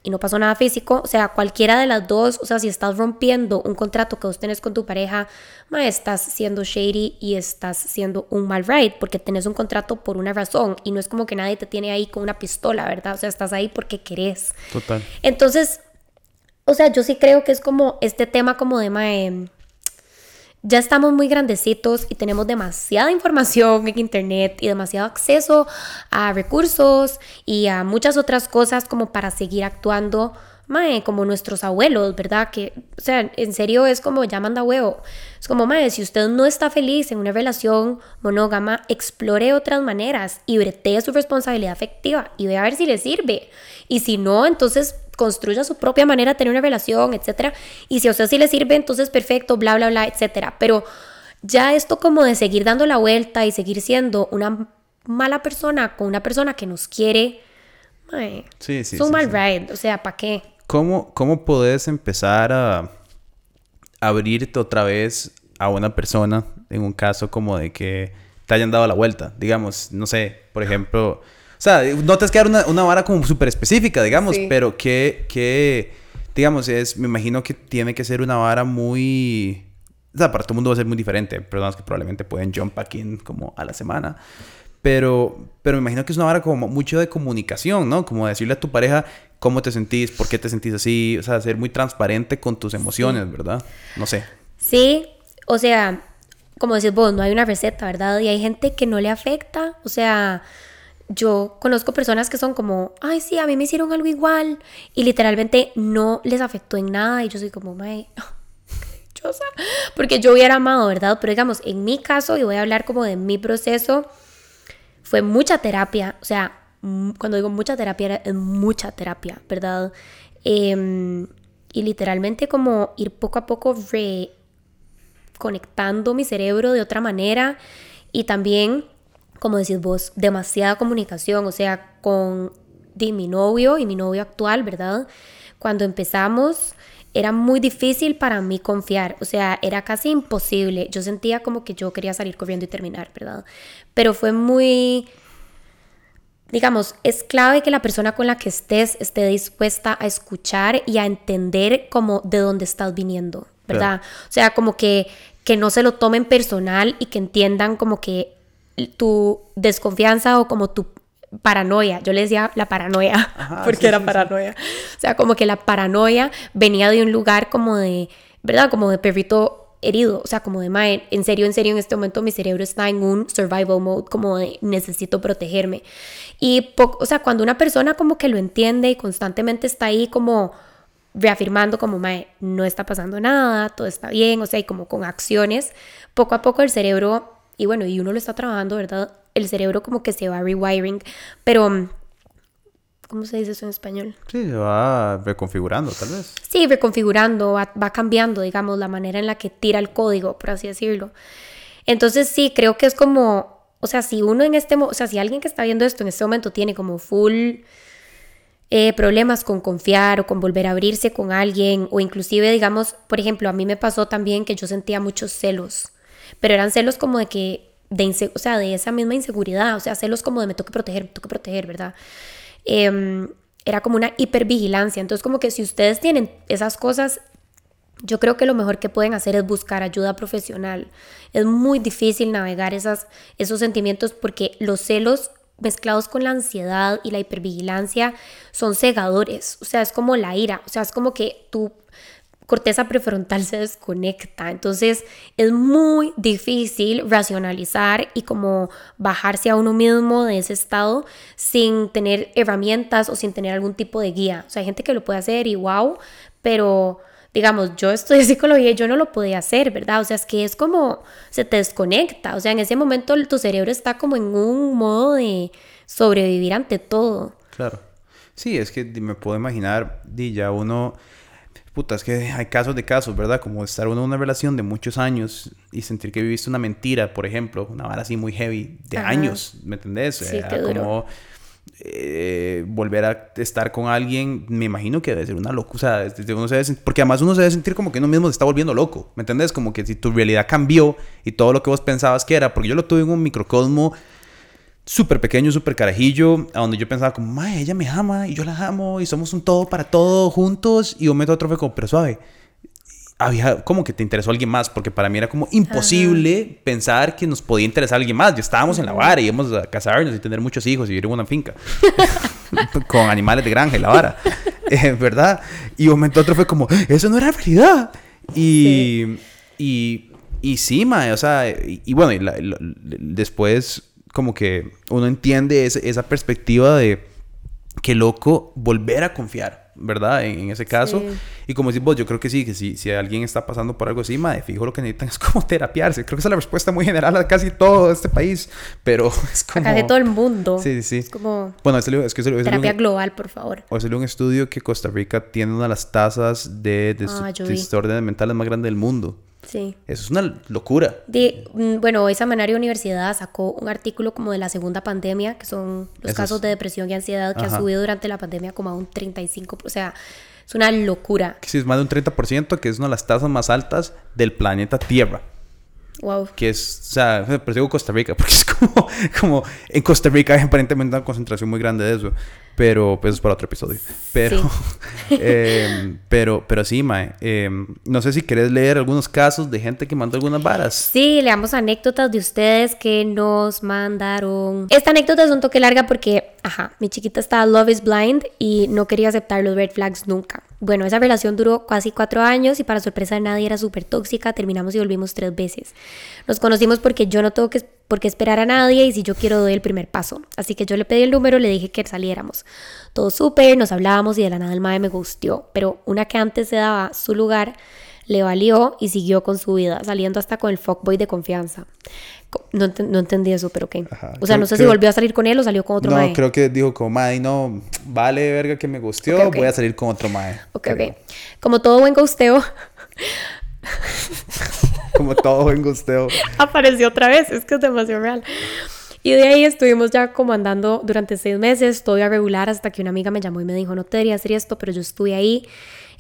y no pasó nada físico, o sea, cualquiera de las dos, o sea, si estás rompiendo un contrato que vos tenés con tu pareja, ma, estás siendo shady y estás siendo un mal ride porque tenés un contrato por una razón y no es como que nadie te tiene ahí con una pistola, ¿verdad? O sea, estás ahí porque querés. Total. Entonces, o sea, yo sí creo que es como este tema como de, ma, ya estamos muy grandecitos y tenemos demasiada información en internet y demasiado acceso a recursos y a muchas otras cosas como para seguir actuando mae, como nuestros abuelos, ¿verdad? Que, o sea, en serio es como ya manda huevo. Es como, mae, si usted no está feliz en una relación monógama, explore otras maneras y bretee su responsabilidad afectiva y ve a ver si le sirve. Y si no, entonces construya su propia manera de tener una relación, etcétera. Y si a usted sí le sirve, entonces perfecto, bla, bla, bla, etcétera. Pero ya esto como de seguir dando la vuelta y seguir siendo una mala persona con una persona que nos quiere, sí, sí, es un mal ride. O sea, ¿para qué? ¿Cómo, cómo podés empezar a abrirte otra vez a una persona en un caso como de que te hayan dado la vuelta? Digamos, no sé, por ejemplo sea, no te has que una, una vara como súper específica, digamos, pero que, que, digamos, es, me imagino que tiene que ser una vara muy... O sea, para todo el mundo va a ser muy diferente. Personas que probablemente pueden jump back in como a la semana. Pero, pero me imagino que es una vara como mucho de comunicación, ¿no? Como decirle a tu pareja cómo te sentís, por qué te sentís así. O sea, ser muy transparente con tus emociones, ¿verdad? No sé. Sí, o sea, como decís vos, no hay una receta, ¿verdad? Y hay gente que no le afecta. O sea, yo conozco personas que son como, ay, sí, a mí me hicieron algo igual y literalmente no les afectó en nada y yo soy como, mae, porque yo hubiera amado, ¿verdad? Pero digamos, en mi caso, y voy a hablar como de mi proceso, fue mucha terapia, o sea, cuando digo mucha terapia, es mucha terapia, ¿verdad? Em, y literalmente como ir poco a poco reconectando mi cerebro de otra manera y también como decís vos, demasiada comunicación, o sea, con mi novio y mi novio actual, ¿verdad? cuando empezamos era muy difícil para mí confiar, o sea, era casi imposible. Yo sentía como que yo quería salir corriendo y terminar, ¿verdad? Pero fue muy, digamos, es clave que la persona con la que estés esté dispuesta a escuchar y a entender como de dónde estás viniendo, ¿verdad? O sea, como que, que no se lo tomen personal y que entiendan como que tu desconfianza o como tu paranoia. Yo le decía la paranoia, porque era paranoia. O sea, como que la paranoia venía de un lugar como de, ¿verdad? Como de perrito herido, o sea, como de, mae, en serio, en serio, en este momento mi cerebro está en un survival mode, como de necesito protegerme. Y, o sea, cuando una persona como que lo entiende y constantemente está ahí como reafirmando como, mae, no está pasando nada, todo está bien, o sea, y como con acciones, poco a poco el cerebro, y bueno, y uno lo está trabajando, ¿verdad? el cerebro como que se va rewiring, pero ¿cómo se dice eso en español? Sí, se va reconfigurando tal vez. Sí, reconfigurando, va, cambiando, digamos, la manera en la que tira el código, por así decirlo. Entonces sí, creo que es como, o sea, si uno en este, o sea, si alguien que está viendo esto en este momento tiene como full eh, problemas con confiar o con volver a abrirse con alguien, o inclusive, digamos, por ejemplo, a mí me pasó también que yo sentía muchos celos, pero eran celos como de que de, o sea, de esa misma inseguridad, o sea, celos como de me toque proteger, me toque proteger, ¿verdad? Em, era como una hipervigilancia. Entonces, como que si ustedes tienen esas cosas, yo creo que lo mejor que pueden hacer es buscar ayuda profesional. Es muy difícil navegar esas, esos sentimientos porque los celos mezclados con la ansiedad y la hipervigilancia son cegadores. O sea, es como la ira. O sea, es como que tú corteza prefrontal se desconecta. Entonces es muy difícil racionalizar y como bajarse a uno mismo de ese estado sin tener herramientas o sin tener algún tipo de guía. O sea, hay gente que lo puede hacer y wow, pero digamos, yo estudié psicología y yo no lo podía hacer, ¿verdad? O sea, es que es como se te desconecta. O sea, en ese momento tu cerebro está como en un modo de sobrevivir ante todo. Claro. Sí, es que me puedo imaginar, di ya uno puta, es que hay casos de casos, ¿verdad? Como estar uno en una relación de muchos años y sentir que viviste una mentira, por ejemplo, una vara así muy heavy de años, ¿me entendés? Sí, como eh, volver a estar con alguien, me imagino que debe ser una locura, o sea, uno se debe, porque además uno se debe sentir como que uno mismo se está volviendo loco, ¿me entendés? Como que si tu realidad cambió y todo lo que vos pensabas que era, porque yo lo tuve en un microcosmo súper pequeño, súper carajillo, a donde yo pensaba como, ma, ella me ama y yo la amo y somos un todo para todo juntos. Y un momento otro fue como, pero suave. Había como que te interesó alguien más, porque para mí era como imposible pensar que nos podía interesar alguien más. Ya estábamos en la vara y íbamos a casarnos y tener muchos hijos y vivir en una finca con animales de granja y la vara, eh, ¿verdad? Y un momento otro fue como, eso no era realidad. Y, y, y sí, ma, o sea, y, bueno, y después como que uno entiende esa perspectiva de que loco volver a confiar, ¿verdad? En, ese caso. Y como decís vos, yo creo que sí, que si, si alguien está pasando por algo así, de fijo lo que necesitan es como terapiarse. Creo que esa es la respuesta muy general a casi todo este país, pero es como... Acá de todo el mundo. Sí, sí. Es como... Bueno, es, es que es, Terapia global, por favor. O es un estudio que Costa Rica tiene una de las tasas de, de, ah, mentales más grandes del mundo. Sí. Eso es una locura. De, mm, bueno, hoy Semanario Universidad sacó un artículo como de la segunda pandemia, que son los casos de depresión y ansiedad que ha subido durante la pandemia como a un 35%. O sea, es una locura. Sí, es más de un 30%, que es una de las tasas más altas del planeta Tierra. Wow. Que es, o sea, pero digo Costa Rica, porque es como, como en Costa Rica hay aparentemente una concentración muy grande de eso. Pero, pues, es para otro episodio. Pero, eh, pero, pero sí, Mae. Eh, no sé si querés leer algunos casos de gente que mandó algunas varas. Sí, leamos anécdotas de ustedes que nos mandaron. Esta anécdota es un toque larga porque, ajá, mi chiquita estaba Love is Blind y no quería aceptar los red flags nunca. Bueno, esa relación duró casi cuatro años y para sorpresa de nadie era súper tóxica. Terminamos y volvimos tres veces. Nos conocimos porque yo no tengo que por qué esperar a nadie y si yo quiero doy el primer paso. Así que yo le pedí el número, le dije que saliéramos. Todo súper, nos hablábamos y de la nada el mae me gustó. Pero una que antes se daba su lugar le valió y siguió con su vida, saliendo hasta con el fuckboy de confianza. No, no entendí eso, pero qué. o sea, no sé si volvió a salir con él o salió con otro no, mae. No, creo que dijo como, mae, no, vale verga que me gustó, voy a salir con otro mae. Ok, ok. Como todo buen gusteo, Como todo buen gusteo. Apareció otra vez, es que es demasiado real. Y de ahí estuvimos ya como andando durante seis meses, todo regular hasta que una amiga me llamó y me dijo, no te debería hacer esto, pero yo estuve ahí.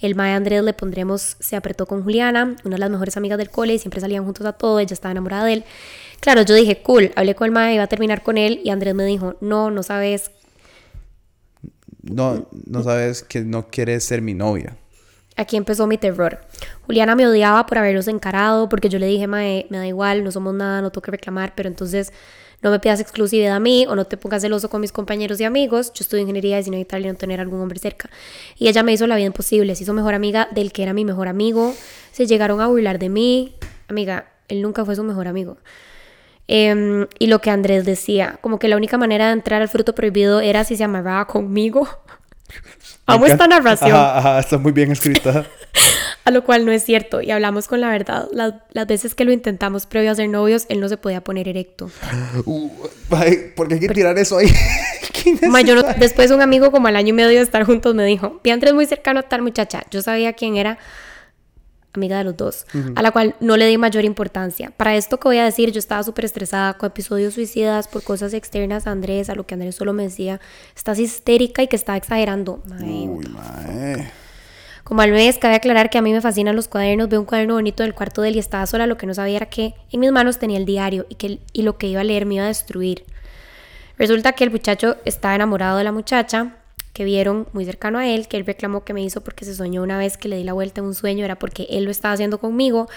El Mae Andrés le pondremos, se apretó con Juliana, una de las mejores amigas del cole, y siempre salían juntos a todo, ella estaba enamorada de él. Claro, yo dije, cool, hablé con el Mae, iba a terminar con él, y Andrés me dijo, no, no sabes. No, no sabes que no quieres ser mi novia. Aquí empezó mi terror. Juliana me odiaba por haberlos encarado, porque yo le dije, Mae, me da igual, no somos nada, no tengo que reclamar, pero entonces no me pidas exclusividad a mí o no te pongas celoso con mis compañeros y amigos. Yo estudio ingeniería y sin evitar no tener algún hombre cerca. Y ella me hizo la vida imposible, se hizo mejor amiga del que era mi mejor amigo. Se llegaron a burlar de mí. Amiga, él nunca fue su mejor amigo. Em, y lo que Andrés decía, como que la única manera de entrar al fruto prohibido era si se amarraba conmigo. Amo esta narración. Ajá, está muy bien escrita. a lo cual no es cierto y hablamos con la verdad. Las, veces que lo intentamos previo a ser novios, él no se podía poner erecto. Uh, ¿Por qué hay que tirar eso ahí? después un amigo como al año y medio de estar juntos me dijo, Piantre es muy cercano a tal muchacha. Yo sabía quién era amiga de los dos, a la cual no le di mayor importancia. Para esto que voy a decir, yo estaba súper estresada con episodios suicidas por cosas externas a Andrés, a lo que Andrés solo me decía, estás histérica y que está exagerando. Uy, mae. Como al mes, cabe aclarar que a mí me fascinan los cuadernos. Veo un cuaderno bonito del cuarto de él y estaba sola. Lo que no sabía era que en mis manos tenía el diario y que y lo que iba a leer me iba a destruir. Resulta que el muchacho estaba enamorado de la muchacha que vieron muy cercano a él, que él reclamó que me hizo porque se soñó una vez que le di la vuelta en un sueño, era porque él lo estaba haciendo conmigo,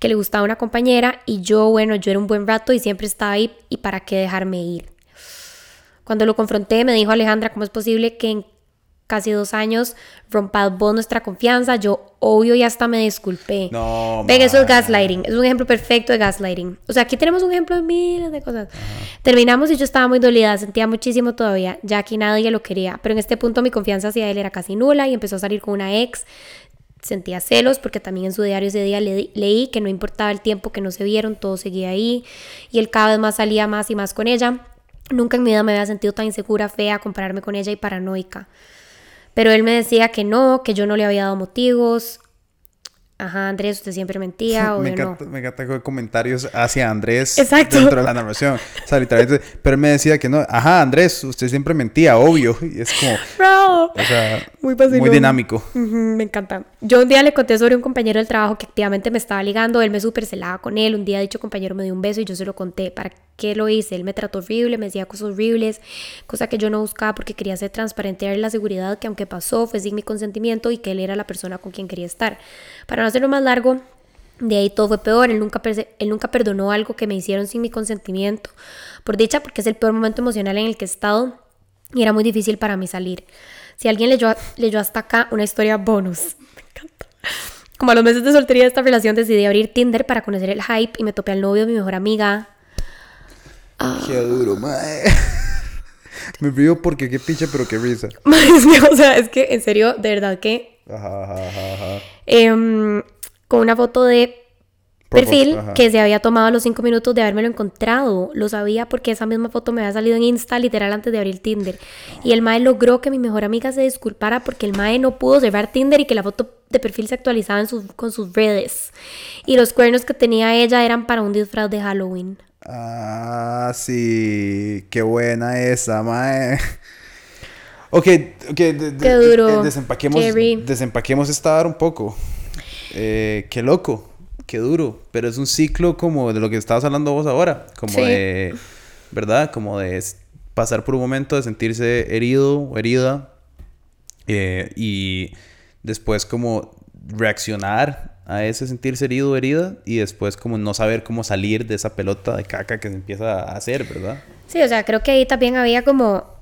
que le gustaba una compañera y yo, bueno, yo era un buen rato y siempre estaba ahí y para qué dejarme ir. Cuando lo confronté me dijo Alejandra, ¿cómo es posible que en casi dos años, vos nuestra confianza, yo obvio ya hasta me disculpé. No, Ven, eso es gaslighting, es un ejemplo perfecto de gaslighting. O sea, aquí tenemos un ejemplo de miles de cosas. Terminamos y yo estaba muy dolida, sentía muchísimo todavía, ya que nadie lo quería, pero en este punto mi confianza hacia él era casi nula y empezó a salir con una ex. Sentía celos porque también en su diario ese día leí que no importaba el tiempo que no se vieron, todo seguía ahí y él cada vez más salía más y más con ella. Nunca en mi vida me había sentido tan insegura, fea, compararme con ella y paranoica. Pero él me decía que no, que yo no le había dado motivos. Ajá, Andrés, usted siempre mentía o me, encanta, no. me encanta comentarios hacia Andrés dentro de la narración. O sea, literalmente, pero él me decía que no. Ajá, Andrés, usted siempre mentía, obvio. Y es como... Bro. O sea, muy, muy dinámico. me encanta. Yo un día le conté sobre un compañero del trabajo que activamente me estaba ligando. Él me super celaba con él. Un día dicho compañero me dio un beso y yo se lo conté. ¿Para qué lo hice? Él me trató horrible, me decía cosas horribles, cosa que yo no buscaba porque quería ser transparente, darle la seguridad que aunque pasó fue sin mi consentimiento y que él era la persona con quien quería estar. Para no hacerlo más largo, de ahí todo fue peor. Él nunca, él nunca perdonó algo que me hicieron sin mi consentimiento. Por dicha, porque es el peor momento emocional en el que he estado y era muy difícil para mí salir. Si alguien leyó, leyó hasta acá una historia bonus, me encanta. Como a los meses de soltería de esta relación decidí abrir Tinder para conocer el hype y me topé al novio de mi mejor amiga. Qué duro, mae. me río porque qué picha, pero qué risa. o sea, es que en serio, de verdad que... Ajá, ajá, ajá. Em, con una foto de perfil que se había tomado a los cinco minutos de habérmelo encontrado. Lo sabía porque esa misma foto me había salido en Insta literal antes de abrir Tinder. Y el Mae logró que mi mejor amiga se disculpara porque el Mae no pudo cerrar Tinder y que la foto de perfil se actualizaba en con sus redes. Y los cuernos que tenía ella eran para un disfraz de Halloween. Ah, sí. Qué buena esa, Mae. Ok, ok. qué duro. desempaquemos, desempaquemos esta un poco. Eh, qué loco qué duro, pero es un ciclo como de lo que estabas hablando vos ahora, como de, ¿verdad? Como de pasar por un momento de sentirse herido o herida eh, y después como reaccionar a ese sentirse herido o herida y después como no saber cómo salir de esa pelota de caca que se empieza a hacer, ¿verdad? Sí, o sea, creo que ahí también había como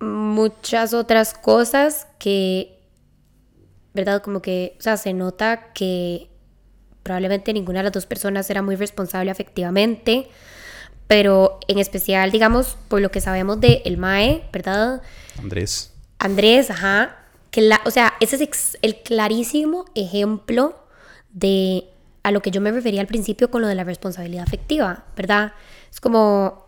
muchas otras cosas que, ¿verdad? Como que, o sea, se nota que probablemente ninguna de las dos personas era muy responsable afectivamente, pero en especial, digamos, por lo que sabemos de el Mae, ¿verdad? Andrés. Andrés, ajá. Que la, o sea, ese es el clarísimo ejemplo de a lo que yo me refería al principio con lo de la responsabilidad afectiva, ¿verdad? Es como,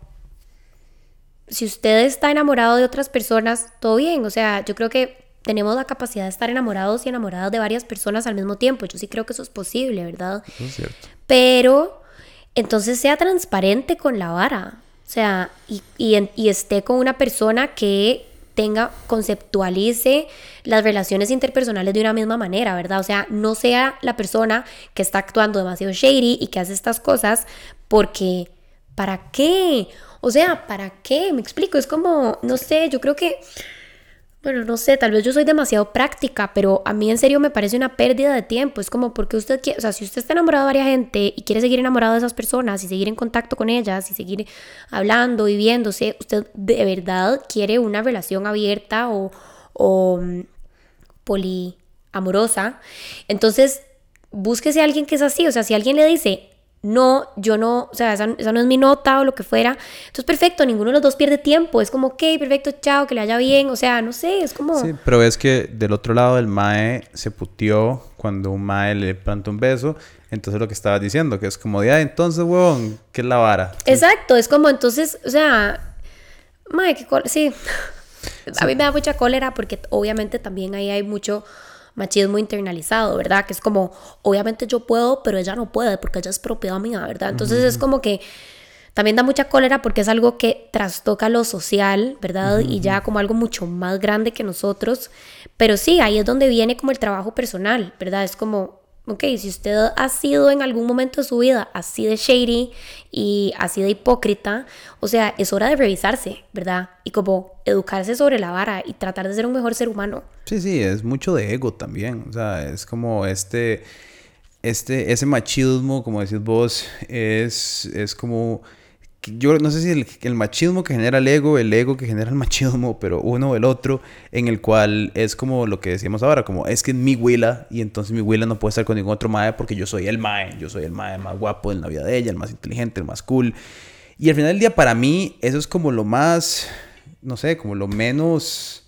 si usted está enamorado de otras personas, todo bien, o sea, yo creo que tenemos la capacidad de estar enamorados y enamoradas de varias personas al mismo tiempo. Yo sí creo que eso es posible, ¿verdad? es cierto. Pero entonces sea transparente con la vara. O sea, y, y, y esté con una persona que tenga, conceptualice las relaciones interpersonales de una misma manera, ¿verdad? O sea, no sea la persona que está actuando demasiado shady y que hace estas cosas porque, ¿para qué? O sea, ¿para qué? Me explico, es como, no sé, yo creo que bueno, no sé, tal vez yo soy demasiado práctica, pero a mí en serio me parece una pérdida de tiempo. Es como porque usted quiere, o sea, si usted está enamorado de varias gente y quiere seguir enamorado de esas personas y seguir en contacto con ellas y seguir hablando, viviéndose, usted de verdad quiere una relación abierta o, o mm, poliamorosa, entonces búsquese a alguien que es así. O sea, si alguien le dice, no, yo no, o sea, esa, no es mi nota o lo que fuera. Entonces, perfecto, ninguno de los dos pierde tiempo. Es como, ok, perfecto, chao, que le haya bien. O sea, no sé, es como... Sí, pero es que del otro lado el mae se putió cuando un mae le planta un beso. Entonces, lo que estabas diciendo, que es como, ya, entonces, huevón, ¿qué es la vara? Exacto, es como, entonces, o sea, mae, que... Sí. A mí me da mucha cólera porque obviamente también ahí hay mucho machismo internalizado, ¿verdad? Que es como, obviamente yo puedo, pero ella no puede porque ella es propiedad mía, ¿verdad? Entonces es como que también da mucha cólera porque es algo que trastoca lo social, ¿verdad? Y ya como algo mucho más grande que nosotros. Pero sí, ahí es donde viene como el trabajo personal, ¿verdad? Es como, ok, si usted ha sido en algún momento de su vida así de shady y así de hipócrita, o sea, es hora de revisarse, ¿verdad? Y como educarse sobre la vara y tratar de ser un mejor ser humano. Sí, sí, es mucho de ego también, o sea, es como este, este, ese machismo, como decís vos, es, es como yo no sé si el, machismo que genera el ego, el ego que genera el machismo, pero uno o el otro, en el cual es como lo que decíamos ahora, como es que es mi huila y entonces mi huila no puede estar con ningún otro mae porque yo soy el mae, yo soy el mae más guapo en la vida de ella, el más inteligente, el más cool. Y al final del día para mí eso es como lo más, no sé, como lo menos...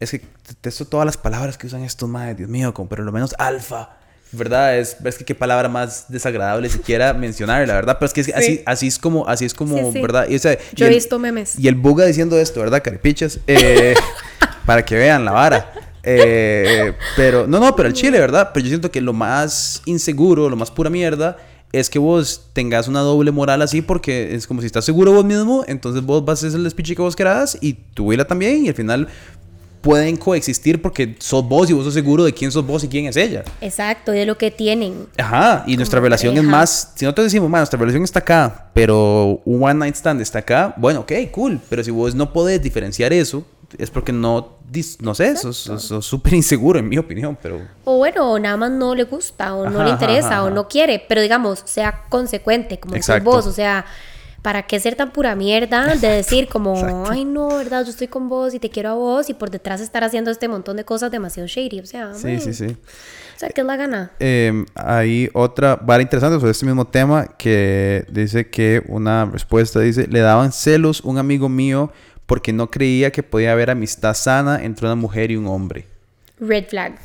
Es que detesto todas las palabras que usan estos maes, Dios mío, como, pero lo menos alfa ¿verdad? Es, es que qué palabra más desagradable siquiera mencionar, la verdad, pero es que así, así es como, así es como, ¿verdad? Y, Yo he visto memes. Y el Buga diciendo esto, ¿verdad? Caripichas, eh, para que vean la vara. Eh, pero, no, no, pero el chile, ¿verdad? Pero yo siento que lo más inseguro, lo más pura mierda, es que vos tengas una doble moral así porque es como si estás seguro vos mismo, entonces vos vas a hacer el speech que vos querás y tu huila también y al final pueden coexistir porque sos vos y vos sos seguro de quién sos vos y quién es ella. Exacto, y de lo que tienen. Ajá, y nuestra relación es más, si no te decimos, más nuestra relación está acá, pero un one night stand está acá, bueno, ok, cool, pero si vos no podés diferenciar eso, es porque no, no sé, sos súper inseguro en mi opinión, pero... O bueno, nada más no le gusta, o no le interesa, o no quiere, pero digamos, sea consecuente, como decís vos, o sea ¿para qué ser tan pura mierda de decir como, ay no, verdad, yo estoy con vos y te quiero a vos y por detrás estar haciendo este montón de cosas demasiado shady? O sea, sí, sí, sí. O sea, ¿qué es la gana? Eh, hay otra vara interesante sobre este mismo tema que dice que una respuesta dice, le daban celos un amigo mío porque no creía que podía haber amistad sana entre una mujer y un hombre. Red flag.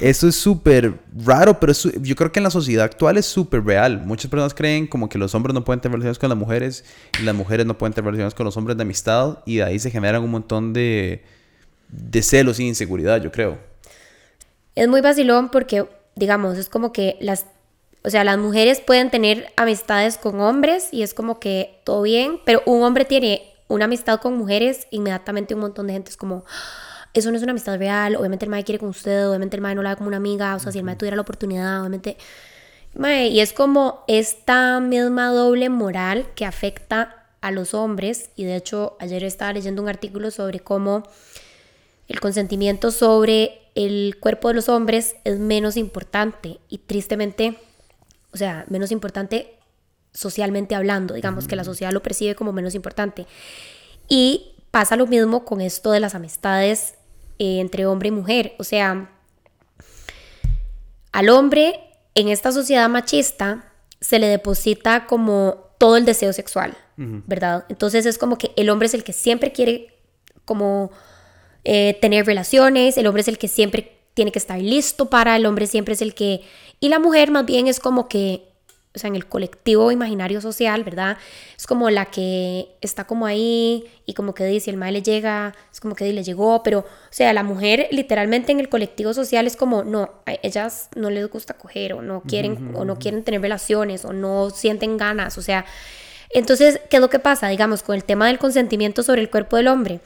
Eso es súper raro, pero yo creo que en la sociedad actual es súper real. Muchas personas creen como que los hombres no pueden tener relaciones con las mujeres y las mujeres no pueden tener relaciones con los hombres de amistad y de ahí se generan un montón de, de celos y inseguridad, yo creo. Es muy vacilón porque, digamos, es como que las, o sea, las mujeres pueden tener amistades con hombres y es como que todo bien, pero un hombre tiene una amistad con mujeres, inmediatamente un montón de gente es como eso no es una amistad real, obviamente el mae quiere con usted, obviamente el mae no la ve como una amiga, o sea, si el mae tuviera la oportunidad, obviamente... Mae, y es como esta misma doble moral que afecta a los hombres, y de hecho ayer estaba leyendo un artículo sobre cómo el consentimiento sobre el cuerpo de los hombres es menos importante y tristemente, o sea, menos importante socialmente hablando, digamos que la sociedad lo percibe como menos importante. Y pasa lo mismo con esto de las amistades eh, entre hombre y mujer. O sea, al hombre en esta sociedad machista se le deposita como todo el deseo sexual, ¿verdad? Entonces es como que el hombre es el que siempre quiere como eh, tener relaciones, el hombre es el que siempre tiene que estar listo para, el hombre siempre es el que... Y la mujer más bien es como que o sea, en el colectivo imaginario social, ¿verdad? Es como la que está como ahí y como que dice, el mal le llega, es como que le llegó, pero, o sea, la mujer literalmente en el colectivo social es como, no, a ellas no les gusta coger o no quieren, o no quieren tener relaciones o no sienten ganas, o sea, Entonces, ¿qué es lo que pasa? Digamos, con el tema del consentimiento sobre el cuerpo del hombre.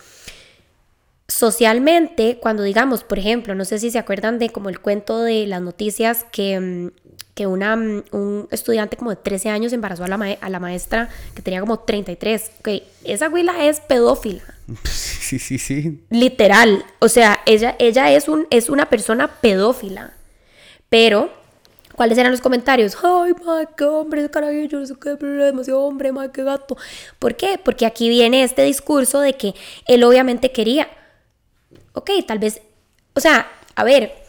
Socialmente, cuando digamos, por ejemplo, no sé si se acuerdan de como el cuento de las noticias que, mm, que una, mm, un estudiante como de 13 años embarazó a la, a la maestra que tenía como 33. Ok, esa güila es pedófila. Sí, sí, sí. Literal. O sea, ella, ella es, un, es una persona pedófila. Pero ¿Cuáles eran los comentarios? Ay, ma, qué hombre, carajillo, no sé qué, demasiado hombre, ma, qué gato. ¿Por qué? Porque aquí viene este discurso de que él obviamente quería. Ok, tal vez, o sea, a ver,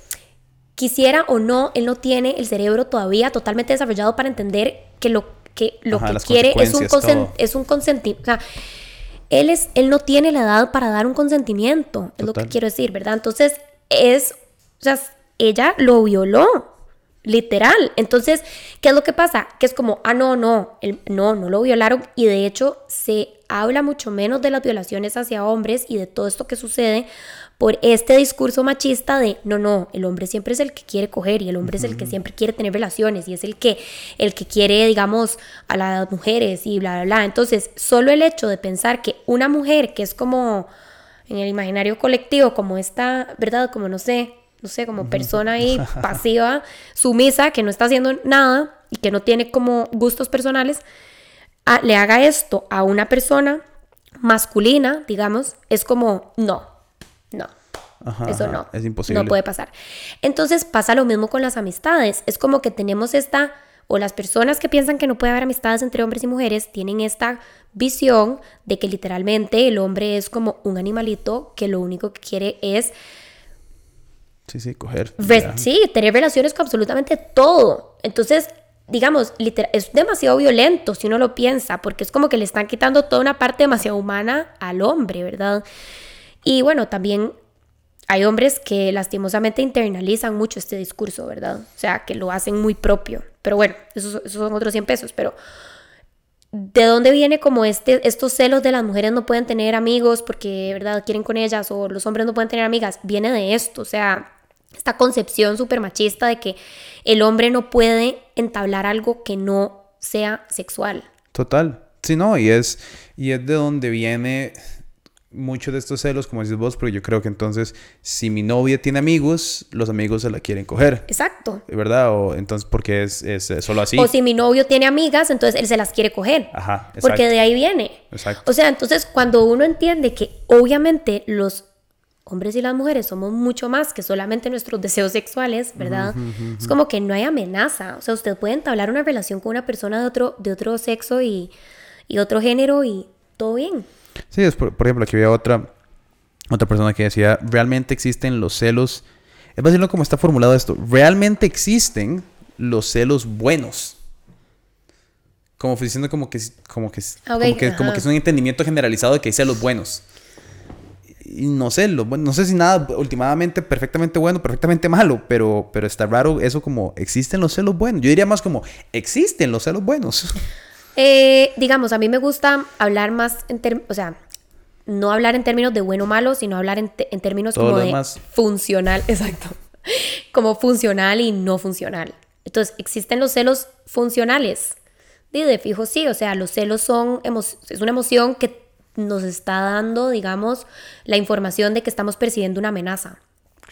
quisiera o no, él no tiene el cerebro todavía totalmente desarrollado para entender que lo que, lo que quiere es un, es un consentimiento. O sea, él, es, él no tiene la edad para dar un consentimiento, es lo que quiero decir, ¿verdad? Entonces, es, o sea, ella lo violó. Literal. Entonces, ¿qué es lo que pasa? Que es como, ah, no, no, el, no, no lo violaron. Y de hecho, se habla mucho menos de las violaciones hacia hombres y de todo esto que sucede por este discurso machista de, no, no, el hombre siempre es el que quiere coger y el hombre es el que siempre quiere tener relaciones y es el que, el que quiere, digamos, a las mujeres y bla, bla, bla. Entonces, solo el hecho de pensar que una mujer que es como en el imaginario colectivo, como esta, ¿verdad? Como no sé, no sé, como persona ahí pasiva, sumisa, que no está haciendo nada y que no tiene como gustos personales, le haga esto a una persona masculina, digamos, es como, no, no. eso no. Es imposible. No puede pasar. Entonces pasa lo mismo con las amistades. Es como que tenemos esta, o las personas que piensan que no puede haber amistades entre hombres y mujeres, tienen esta visión de que literalmente el hombre es como un animalito que lo único que quiere es Sí, sí, coger. sí, tener relaciones con absolutamente todo. Entonces, digamos, es demasiado violento si uno lo piensa, porque es como que le están quitando toda una parte demasiado humana al hombre, ¿verdad? Y bueno, también hay hombres que lastimosamente internalizan mucho este discurso, ¿verdad? O sea, que lo hacen muy propio. Pero bueno, esos, son otros 100 pesos, pero... ¿De dónde viene como este, estos celos de las mujeres no pueden tener amigos porque, ¿verdad?, quieren con ellas o los hombres no pueden tener amigas. Viene de esto, o sea, esta concepción súper machista de que el hombre no puede entablar algo que no sea sexual. Total. Sí, no, y es, y es de donde viene muchos de estos celos, como dices vos, porque yo creo que entonces, si mi novia tiene amigos, los amigos se la quieren coger. Exacto. ¿Verdad? O entonces, porque es, es, solo así. O si mi novio tiene amigas, entonces él se las quiere coger. Ajá. Exacto. Porque de ahí viene. Exacto. O sea, entonces, cuando uno entiende que obviamente los hombres y las mujeres somos mucho más que solamente nuestros deseos sexuales, ¿verdad? Es como que no hay amenaza. O sea, usted puede entablar una relación con una persona de otro, de otro sexo y, y otro género y todo bien. Sí, es por, ejemplo, aquí había otra, otra persona que decía, realmente existen los celos. Es decirlo como está formulado esto. Realmente existen los celos buenos. Como diciendo como que, como que, como que, como que es un entendimiento generalizado de que hay celos buenos y no sé, lo, no sé si nada últimamente perfectamente bueno, perfectamente malo, pero, pero está raro eso como, ¿existen los celos buenos? Yo diría más como, ¿existen los celos buenos? Eh, digamos, a mí me gusta hablar más en términos, o sea, no hablar en términos de bueno o malo, sino hablar en, en términos como de funcional, exacto, como funcional y no funcional. Entonces, ¿existen los celos funcionales? Y de fijo sí, o sea, los celos son, es una emoción que nos está dando, digamos, la información de que estamos percibiendo una amenaza.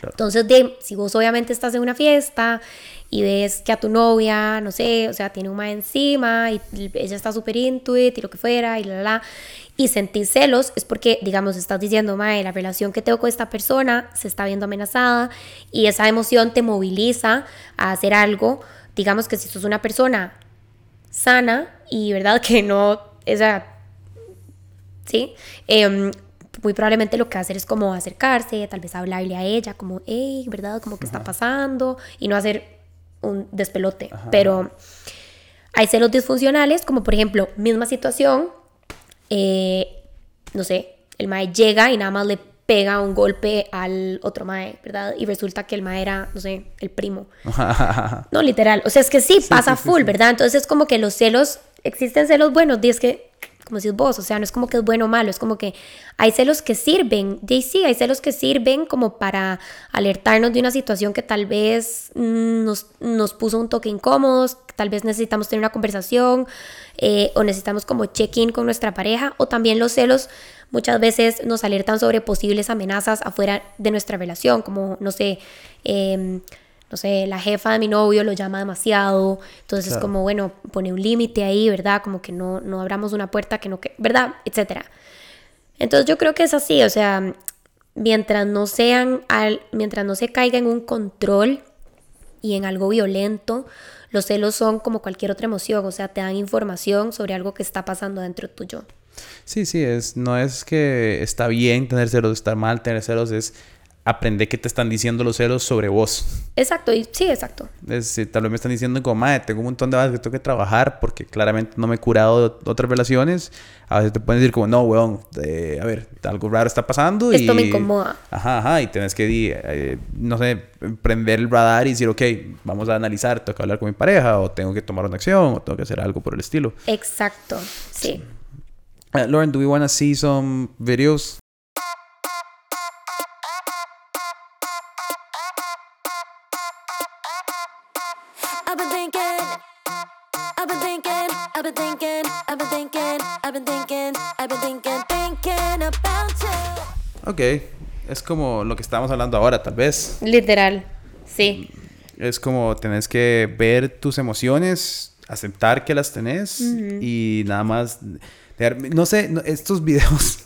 Entonces, de, si vos obviamente estás en una fiesta y ves que a tu novia, no sé, o sea, tiene un ma encima y ella está súper intuit y lo que fuera y la, la, y sentís celos, es porque, digamos, estás diciendo, mae, la relación que tengo con esta persona se está viendo amenazada y esa emoción te moviliza a hacer algo. Digamos que si sos una persona sana y, ¿verdad? Que no, esa ¿sí? Em, muy probablemente lo que va a hacer es como acercarse, tal vez hablarle a ella, como, hey, ¿verdad? Como que está pasando, y no hacer un despelote. Pero hay celos disfuncionales, como por ejemplo, misma situación, eh, no sé, el mae llega y nada más le pega un golpe al otro mae, ¿verdad? Y resulta que el mae era, no sé, el primo. no, literal. O sea, es que sí, pasa full, ¿verdad? Entonces es como que los celos, existen celos buenos, y es que como decís vos, o sea, no es como que es bueno o malo, es como que hay celos que sirven, de sí, hay celos que sirven como para alertarnos de una situación que tal vez nos, nos puso un toque incómodos, tal vez necesitamos tener una conversación eh, o necesitamos como check-in con nuestra pareja, o también los celos muchas veces nos alertan sobre posibles amenazas afuera de nuestra relación, como, no sé, eh, no sé, la jefa de mi novio lo llama demasiado, entonces es como, bueno, pone un límite ahí, ¿verdad? Como que no, no abramos una puerta que no, que, ¿verdad? Etcétera. Entonces yo creo que es así, o sea, mientras no sean, al, mientras no se caiga en un control y en algo violento, los celos son como cualquier otra emoción, o sea, te dan información sobre algo que está pasando dentro tuyo. Sí, sí, es, no es que está bien tener celos, está mal tener celos, es aprender qué te están diciendo los celos sobre vos. Exacto, y, sí, exacto. Es, tal vez me están diciendo como, madre, tengo un montón de cosas que tengo que trabajar porque claramente no me he curado de otras relaciones. A veces te pueden decir como, no, weón, eh, a ver, algo raro está pasando. Esto me incomoda. Ajá, ajá, y tienes que, eh, no sé, prender el radar y decir, ok, vamos a analizar, tengo que hablar con mi pareja o tengo que tomar una acción o tengo que hacer algo por el estilo. Exacto, sí. Uh, Lauren, do we want to see some videos? I've been thinking, I've been thinking, thinking about you. Ok, es como lo que estábamos hablando ahora, tal vez. Literal, sí. Es como tenés que ver tus emociones, aceptar que las tenés y nada más. No sé, estos videos.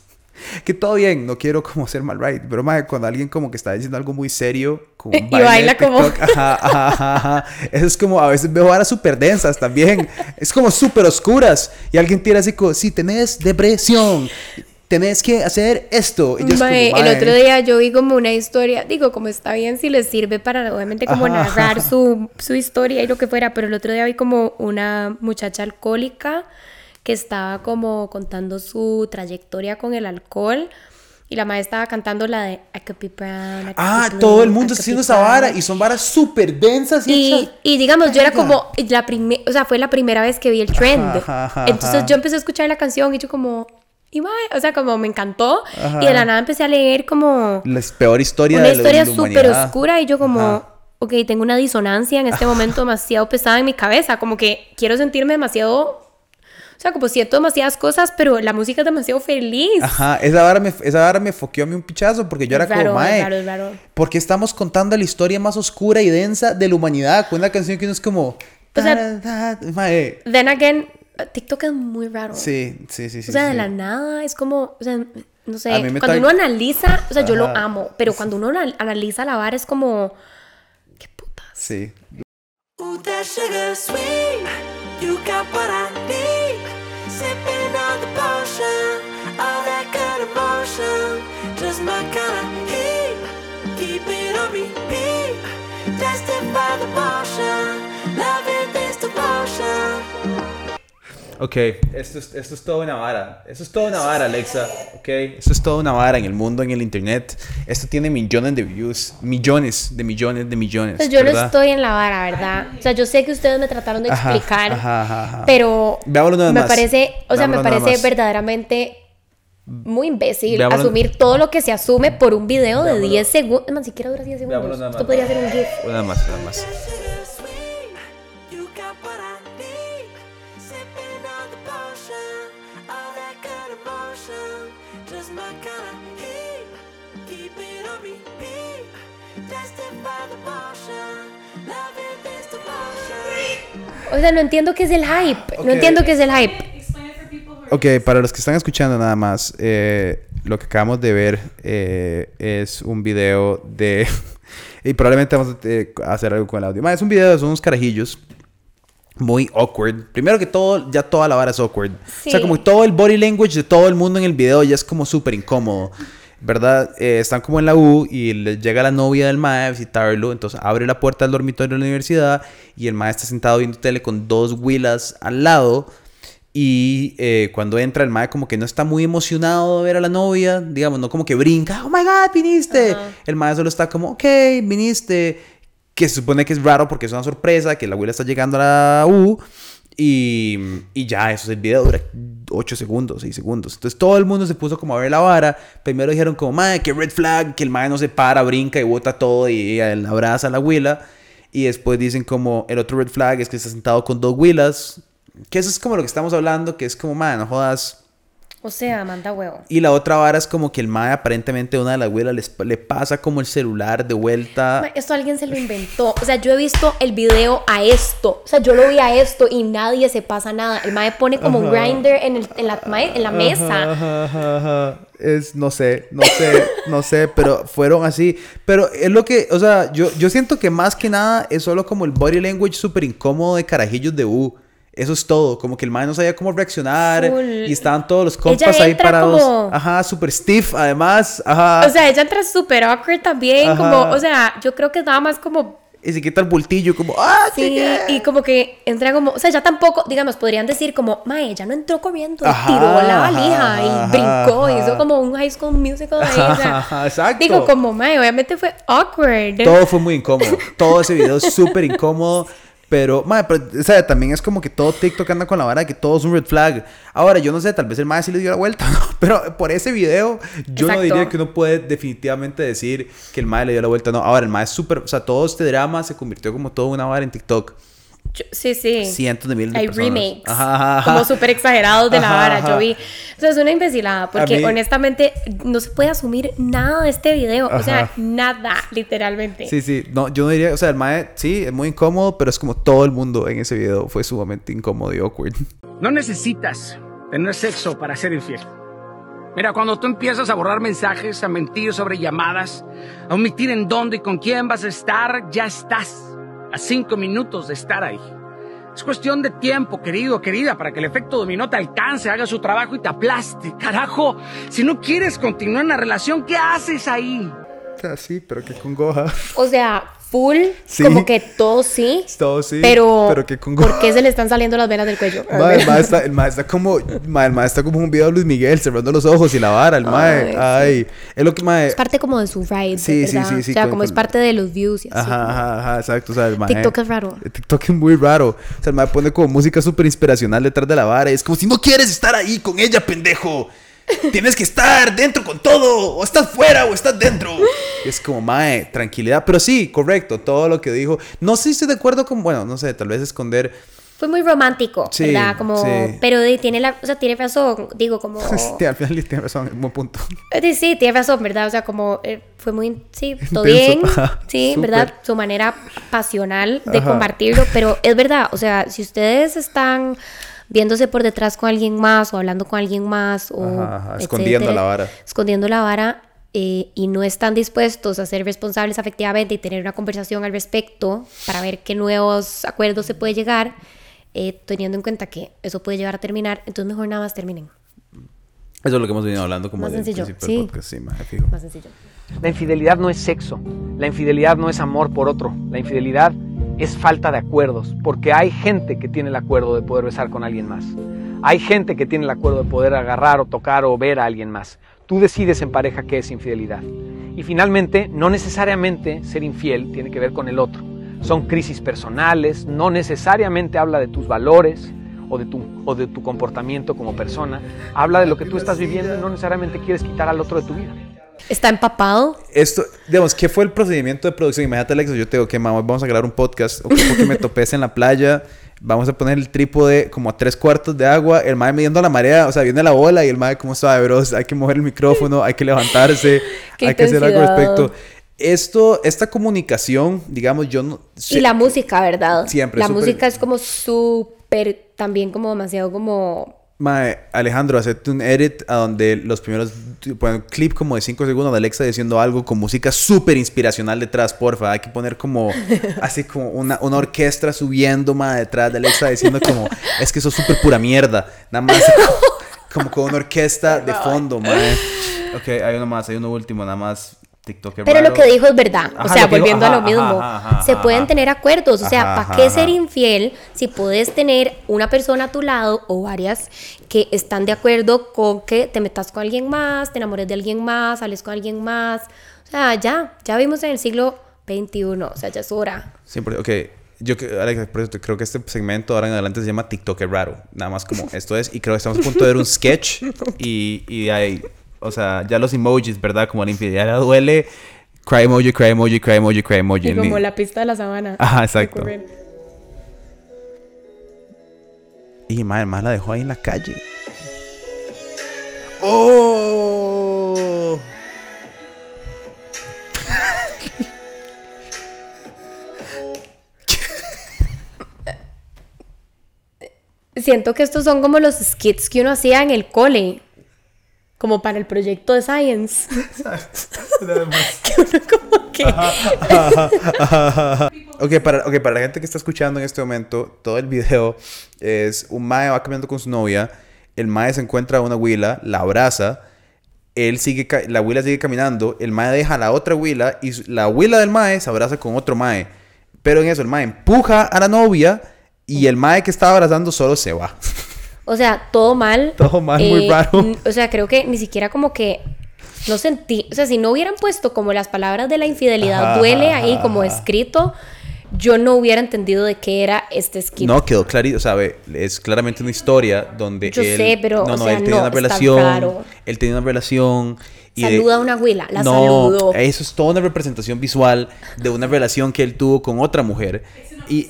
Que todo bien, no quiero como ser mal right, pero madre, cuando alguien como que está diciendo algo muy serio, como un Y baile de baila como- TikTok, ajá, ajá, ajá, ajá. Eso es como, a veces veo varas súper densas también, es como súper oscuras, y alguien tira así como, si tenés depresión, tenés que hacer esto, y yo es como, Mae, el "Mae". otro día yo vi como una historia, digo, como está bien si les sirve para obviamente como Ajá. narrar su, su historia y lo que fuera, pero el otro día vi como una muchacha alcohólica que estaba como contando su trayectoria con el alcohol y la madre estaba cantando la de I could be brown. I could Ah, be blue, todo el mundo está haciendo esa vara brown". y son varas súper densas y, Y, y digamos, yo era como la primera, o sea, fue la primera vez que vi el trend. Ajá, ajá, Entonces ajá. yo empecé a escuchar la canción y yo como, y mae, o sea, como me encantó. Y de la nada empecé a leer como la peor historia una de la- historia súper oscura y yo como, ok, tengo una disonancia en este momento demasiado pesada en mi cabeza, como que quiero sentirme demasiado, sea, como siento demasiadas cosas, pero la música es demasiado feliz. Ajá, esa vara me, esa vara me foqueó a mí un pichazo porque yo era raro, como, mae, raro, raro. ¿por qué estamos contando la historia más oscura y densa de la humanidad con una canción que no es como... O sea, "Ta, ta, ta", mae, Then again, TikTok es muy raro. sí, sí, sí, sí. O sea, de sí. la nada es como, o sea, no sé, cuando tra- uno analiza, o sea, yo lo Ajá. amo, pero cuando uno anal- analiza la vara es como, qué putas. Sí. Ooh, that sugar sweet. You got what I need. Ok, esto es, esto es toda una vara. Esto es toda una vara, Alexa. Ok, esto es toda una vara en el mundo, en el internet. Esto tiene millones de views. Millones de millones de millones. Sea, yo no ¿verdad? estoy en la vara, ¿verdad? O sea, yo sé que ustedes me trataron de explicar, ajá, ajá, ajá. pero Veámoslo nada me más. parece, o sea, me Veámoslo parece verdaderamente muy imbécil Veámoslo- asumir todo lo que se asume por un video de 10 segundos. Man, siquiera dura 10 segundos. Esto podría ser un GIF. Nada más, nada más. O sea, no entiendo qué es el hype. Ok. No entiendo qué es el hype. Ok, para los que están escuchando nada más, eh, lo que acabamos de ver eh, es un video de... y probablemente vamos a eh, hacer algo con el audio. Es un video de unos carajillos muy awkward. Primero que todo, ya toda la vara es awkward. O sea, Sí. como todo el body language de todo el mundo en el video ya es como súper incómodo. ¿Verdad? Eh, están como en la U y les llega la novia del mae a visitarlo. Entonces abre la puerta del dormitorio de la universidad y el mae está sentado viendo tele con dos huilas al lado. Y eh, cuando entra el mae como que no está muy emocionado de ver a la novia, digamos, no como que brinca, oh my god, viniste. El mae solo está como, ok, viniste. Que se supone que es raro porque es una sorpresa, que la abuela está llegando a la U. Y, y ya, eso es el video, dura 8 segundos, 6 segundos. Entonces todo el mundo se puso como a ver la vara. Primero dijeron como, madre, que red flag, que el mae no se para, brinca y bota todo y abraza a la huila. Y después dicen como, el otro red flag es que está sentado con dos huilas. Que eso es como lo que estamos hablando, que es como, madre, no jodas. O sea, manda huevo. Y la otra vara es como que el mae aparentemente una de las huilas les- le pasa como el celular de vuelta. Ma, Esto alguien se lo inventó. O sea, yo he visto el video a esto. O sea, yo lo vi a esto y nadie se pasa nada. El mae pone como un grinder en, el- en la, en la mesa. Ajá, ajá, ajá. Es, no sé, no sé, no sé, pero fueron así. Pero es lo que, o sea, yo, yo siento que más que nada es solo como el body language súper incómodo de carajillos de U. Eso es todo, como que el man no sabía cómo reaccionar Full. y estaban todos los compas ahí parados. como- Ajá, súper stiff, además, ajá. O sea, ella entra súper awkward también. Ajá. Como, o sea, yo creo que nada más como. y se quita el bultillo, como, ¡ah, Sí, llegué! y como que entra como. O sea, ya tampoco, digamos, podrían decir como, mae, ella no entró corriendo, Ajá, tiró la ajá, valija y ajá, brincó, ajá. hizo como un high school musical ahí. o sea, Ajá, exacto. Digo, como, mae, obviamente fue awkward. Todo fue muy incómodo. Todo ese video es súper incómodo. Pero, madre, pero, o sea, también es como que todo TikTok anda con la vara de que todo es un red flag. Ahora, yo no sé, tal vez el madre sí le dio la vuelta, ¿no? Pero por ese video, yo no diría que uno puede definitivamente decir que el madre le dio la vuelta, no. Ahora, el madre es súper, o sea, todo este drama se convirtió como toda una vara en TikTok. Sí, sí. Cientos de miles de Hay personas. remakes. Ajá, ajá, ajá. Como súper exagerados de la Ajá, vara. ajá. Yo vi. O sea, es una imbecilada. Porque mí- honestamente no se puede asumir nada de este video. O sea, Ajá. nada, literalmente. Sí, sí. No, yo no diría, o sea, el mae, sí, es muy incómodo, pero es como todo el mundo en ese video fue sumamente incómodo y awkward. No necesitas tener sexo para ser infiel. Mira, cuando tú empiezas a borrar mensajes, a mentir sobre llamadas, a omitir en dónde y con quién vas a estar, ya estás a cinco minutos de estar ahí. Es cuestión de tiempo, querido, querida, para que el efecto dominó te alcance, haga su trabajo y te aplaste. Carajo, si no quieres continuar en la relación, ¿qué haces ahí? O sea, sí, pero que congoja. O sea, full. Sí. Como que todo sí. Todo sí, Pero, pero que. ¿por qué se le están saliendo las venas del cuello? Ma, el mae está, como, ma, el mae está como un video de Luis Miguel cerrando los ojos y la vara, el mae. Ay, Ay, es lo que mae. Es parte como de su ride, Sí, sí, ¿verdad? sí, sí, O sea, con- como es parte de los views y así. Ajá, ajá, ajá, exacto. O sea, el mae. TikTok es raro. el TikTok es muy raro. O sea, el mae pone como música súper inspiracional detrás de la vara. Y es como si no quieres estar ahí con ella, pendejo. Tienes que estar dentro con todo. O estás fuera o estás dentro. Y es como, mae, tranquilidad. Pero sí, correcto, todo lo que dijo. No sé si estoy de acuerdo con, bueno, no sé, tal vez esconder. Fue muy romántico, Sí, ¿verdad? Como, sí. pero tiene la, o sea, tiene razón, digo, como... Sí, al final tiene razón, buen punto. Sí, tiene razón, ¿verdad? O sea, como eh, fue muy, sí, todo Intenso, bien, sí. ¿verdad? Su manera pasional de Ajá. compartirlo, pero es verdad, o sea, si ustedes están viéndose por detrás con alguien más o hablando con alguien más o Ajá, ajá, escondiendo etcétera, la vara. escondiendo la vara eh, y no están dispuestos a ser responsables afectivamente y tener una conversación al respecto para ver qué nuevos acuerdos se puede llegar, eh, teniendo en cuenta que eso puede llegar a terminar, entonces mejor nada más terminen. Eso es lo que hemos venido hablando como Más sencillo, principio sí. del podcast. Sí, fijo. Más sencillo. La infidelidad no es sexo, la infidelidad no es amor por otro, la infidelidad es falta de acuerdos, porque hay gente que tiene el acuerdo de poder besar con alguien más. Hay gente que tiene el acuerdo de poder agarrar o tocar o ver a alguien más. Tú decides en pareja qué es infidelidad. Y finalmente, no necesariamente ser infiel tiene que ver con el otro. Son crisis personales, no necesariamente habla de tus valores o de tu, o de tu comportamiento como persona. Habla de lo que tú estás viviendo y no necesariamente quieres quitar al otro de tu vida. ¿Está empapado? Esto, digamos, ¿qué fue el procedimiento de producción? Imagínate, Alex, yo te digo que mamá, vamos a grabar un podcast. O que me topes en la playa. Vamos a poner el trípode como a tres cuartos de agua. El mae midiendo la marea. O sea, viene la bola y el mae, ¿cómo sabe, bros? Hay que mover el micrófono, hay que levantarse, hay que hacer algo al respecto. Esto, esta comunicación, digamos, yo no sé- Y la música, ¿verdad? Siempre, La música es como súper, también como demasiado como... Mae, Alejandro, hacete un edit a donde los primeros, ponen un clip como de 5 segundos de Alexa diciendo algo con música súper inspiracional detrás, porfa. Hay que poner como, así como una, una orquesta subiendo, mae, detrás de Alexa diciendo como, es que eso es súper pura mierda. Nada más como, como con una orquesta de fondo, mae. Ok, hay uno más, hay uno último, nada más. TikTok Pero lo que dijo es verdad. o sea, dijo, volviendo a lo mismo. ajá, ajá, se ajá, pueden ajá. tener acuerdos. O sea, ¿para qué ajá. ser infiel si puedes tener una persona a tu lado o varias que están de acuerdo con que te metas con alguien más, te enamores de alguien más, sales con alguien más? O sea, ya, ya vimos en el siglo XXI. O sea, ya es hora. Siempre, ok. Yo que- Alex, por eso creo que este segmento ahora en adelante se llama TikTok es raro. Nada más como esto es. Y creo que estamos a punto de ver un sketch. Y, y hay, o sea, ya los emojis, ¿verdad? Como la infidelidad duele. Cry emoji, cry emoji, cry emoji, cry emoji. Y como la pista de la sabana. Ajá, exacto. Y madre, más la dejó ahí en la calle. ¡Oh! Siento que estos son como los skits que uno hacía en el cole. Como para el proyecto de Science. que uno como que... Ok, para, ok, para la gente que está escuchando en este momento, todo el video es un mae va caminando con su novia, el mae se encuentra a una huila, la abraza, él sigue, la huila sigue caminando, el mae deja a la otra huila y la huila del mae se abraza con otro mae. Pero en eso el mae empuja a la novia y el mae que estaba abrazando solo se va. O sea, todo mal. Todo mal, muy raro. n- O sea, creo que ni siquiera como que no sentí, o sea, si no hubieran puesto como las palabras de la infidelidad Ajá, duele ajá, ahí como ajá. escrito, yo no hubiera entendido de qué era este skit. No, quedó clarito, o sea, ve, es claramente una historia donde Yo él... sé, pero, No, o no, sea, él tenía no, una relación, raro. él tenía una relación... y de- Saluda a una abuela, la no, saludó. eso es toda una representación visual de una relación que él tuvo con otra mujer. y,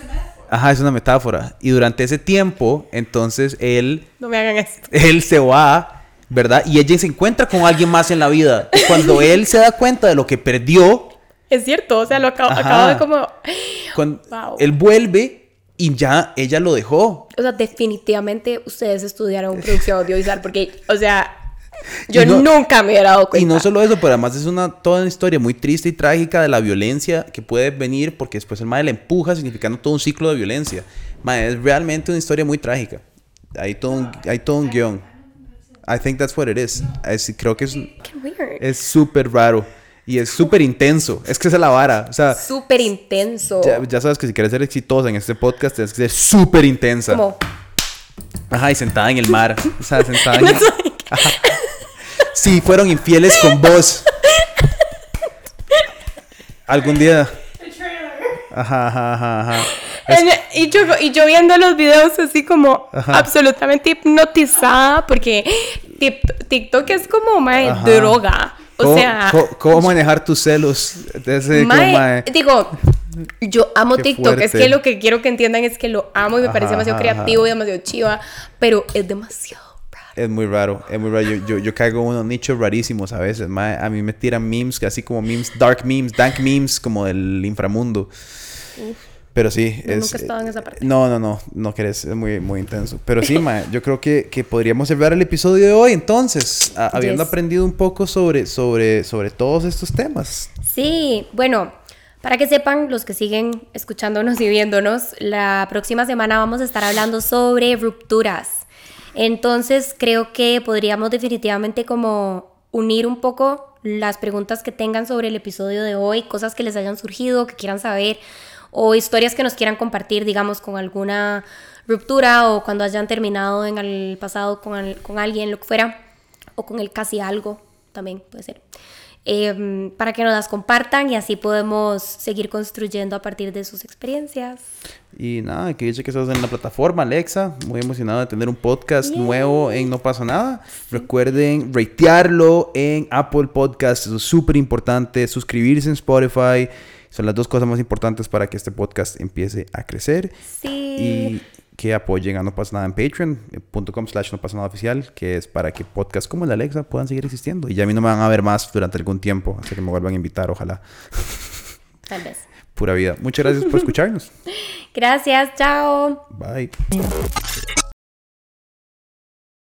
ajá, es una metáfora. Y durante ese tiempo, entonces él, No me hagan esto. él se va, ¿verdad? Y ella se encuentra con alguien más en la vida. Y cuando él se da cuenta de lo que perdió, Es cierto, o sea, lo acabo, de como... cuando Wow. él vuelve y ya ella lo dejó. O sea, definitivamente ustedes estudiaron producción audiovisual porque, o sea, yo no- nunca me hubiera dado cuenta. Y no solo eso, pero además es una toda una historia muy triste y trágica de la violencia que puede venir porque después el madre le empuja, significando todo un ciclo de violencia. Madre, es realmente una historia muy trágica. Hay todo un, hay todo un guion. I think that's what it is. Es- creo que es es súper raro y es súper intenso. Es que esa es la vara. O sea, Súper intenso. ya, ya sabes que si quieres ser exitosa en este podcast, tienes que ser súper intensa. Como, Ajá, y sentada en el mar. O sea, sentada en el... Ajá. Sí, fueron infieles con vos. Algún día. Ajá, ajá, ajá, ajá. En- y, yo, y yo viendo los videos así como Ajá. absolutamente hipnotizada porque TikTok es como mae, droga. O ¿Cómo, sea, cómo, manejar tus celos? Como, mae, digo, yo amo Qué TikTok. Es que lo que quiero que entiendan es que lo amo y me parece demasiado ajá, creativo y demasiado chiva, pero es demasiado. Es muy raro, es muy raro. Yo, yo, yo caigo en unos nichos rarísimos a veces. mae. A mí me tiran memes, así como memes, dark memes, dank memes, como del inframundo. Pero sí, Yo es... nunca en esa parte. No, no, no, no querés, es muy, muy intenso. Pero sí, mae, yo creo que, que podríamos cerrar el episodio de hoy entonces, a- habiendo Yes. aprendido un poco sobre, sobre, sobre todos estos temas. Sí, bueno, para que sepan los que siguen escuchándonos y viéndonos, la próxima semana vamos a estar hablando sobre rupturas. Entonces creo que podríamos definitivamente como unir un poco las preguntas que tengan sobre el episodio de hoy, cosas que les hayan surgido, que quieran saber o historias que nos quieran compartir, digamos, con alguna ruptura o cuando hayan terminado en el pasado con, con alguien, lo que fuera, o con el casi algo, también puede ser eh, para que nos las compartan y así podemos seguir construyendo a partir de sus experiencias. Y nada, que dice que estás en la plataforma Alexa. Muy emocionado de tener un podcast nuevo en No Pasa Nada. Recuerden ratearlo en Apple Podcast. Eso es súper importante. Suscribirse en Spotify. Son las dos cosas más importantes para que este podcast empiece a crecer. Sí. Y que apoyen a No Pasa Nada en patreon.com slash no pasa nada oficial, que es para que podcasts como el de Alexa puedan seguir existiendo. Y ya a mí no me van a ver más durante algún tiempo, hasta que me vuelvan a invitar, ojalá. Tal vez. Pura vida. Muchas gracias por escucharnos. Gracias, chao. Bye.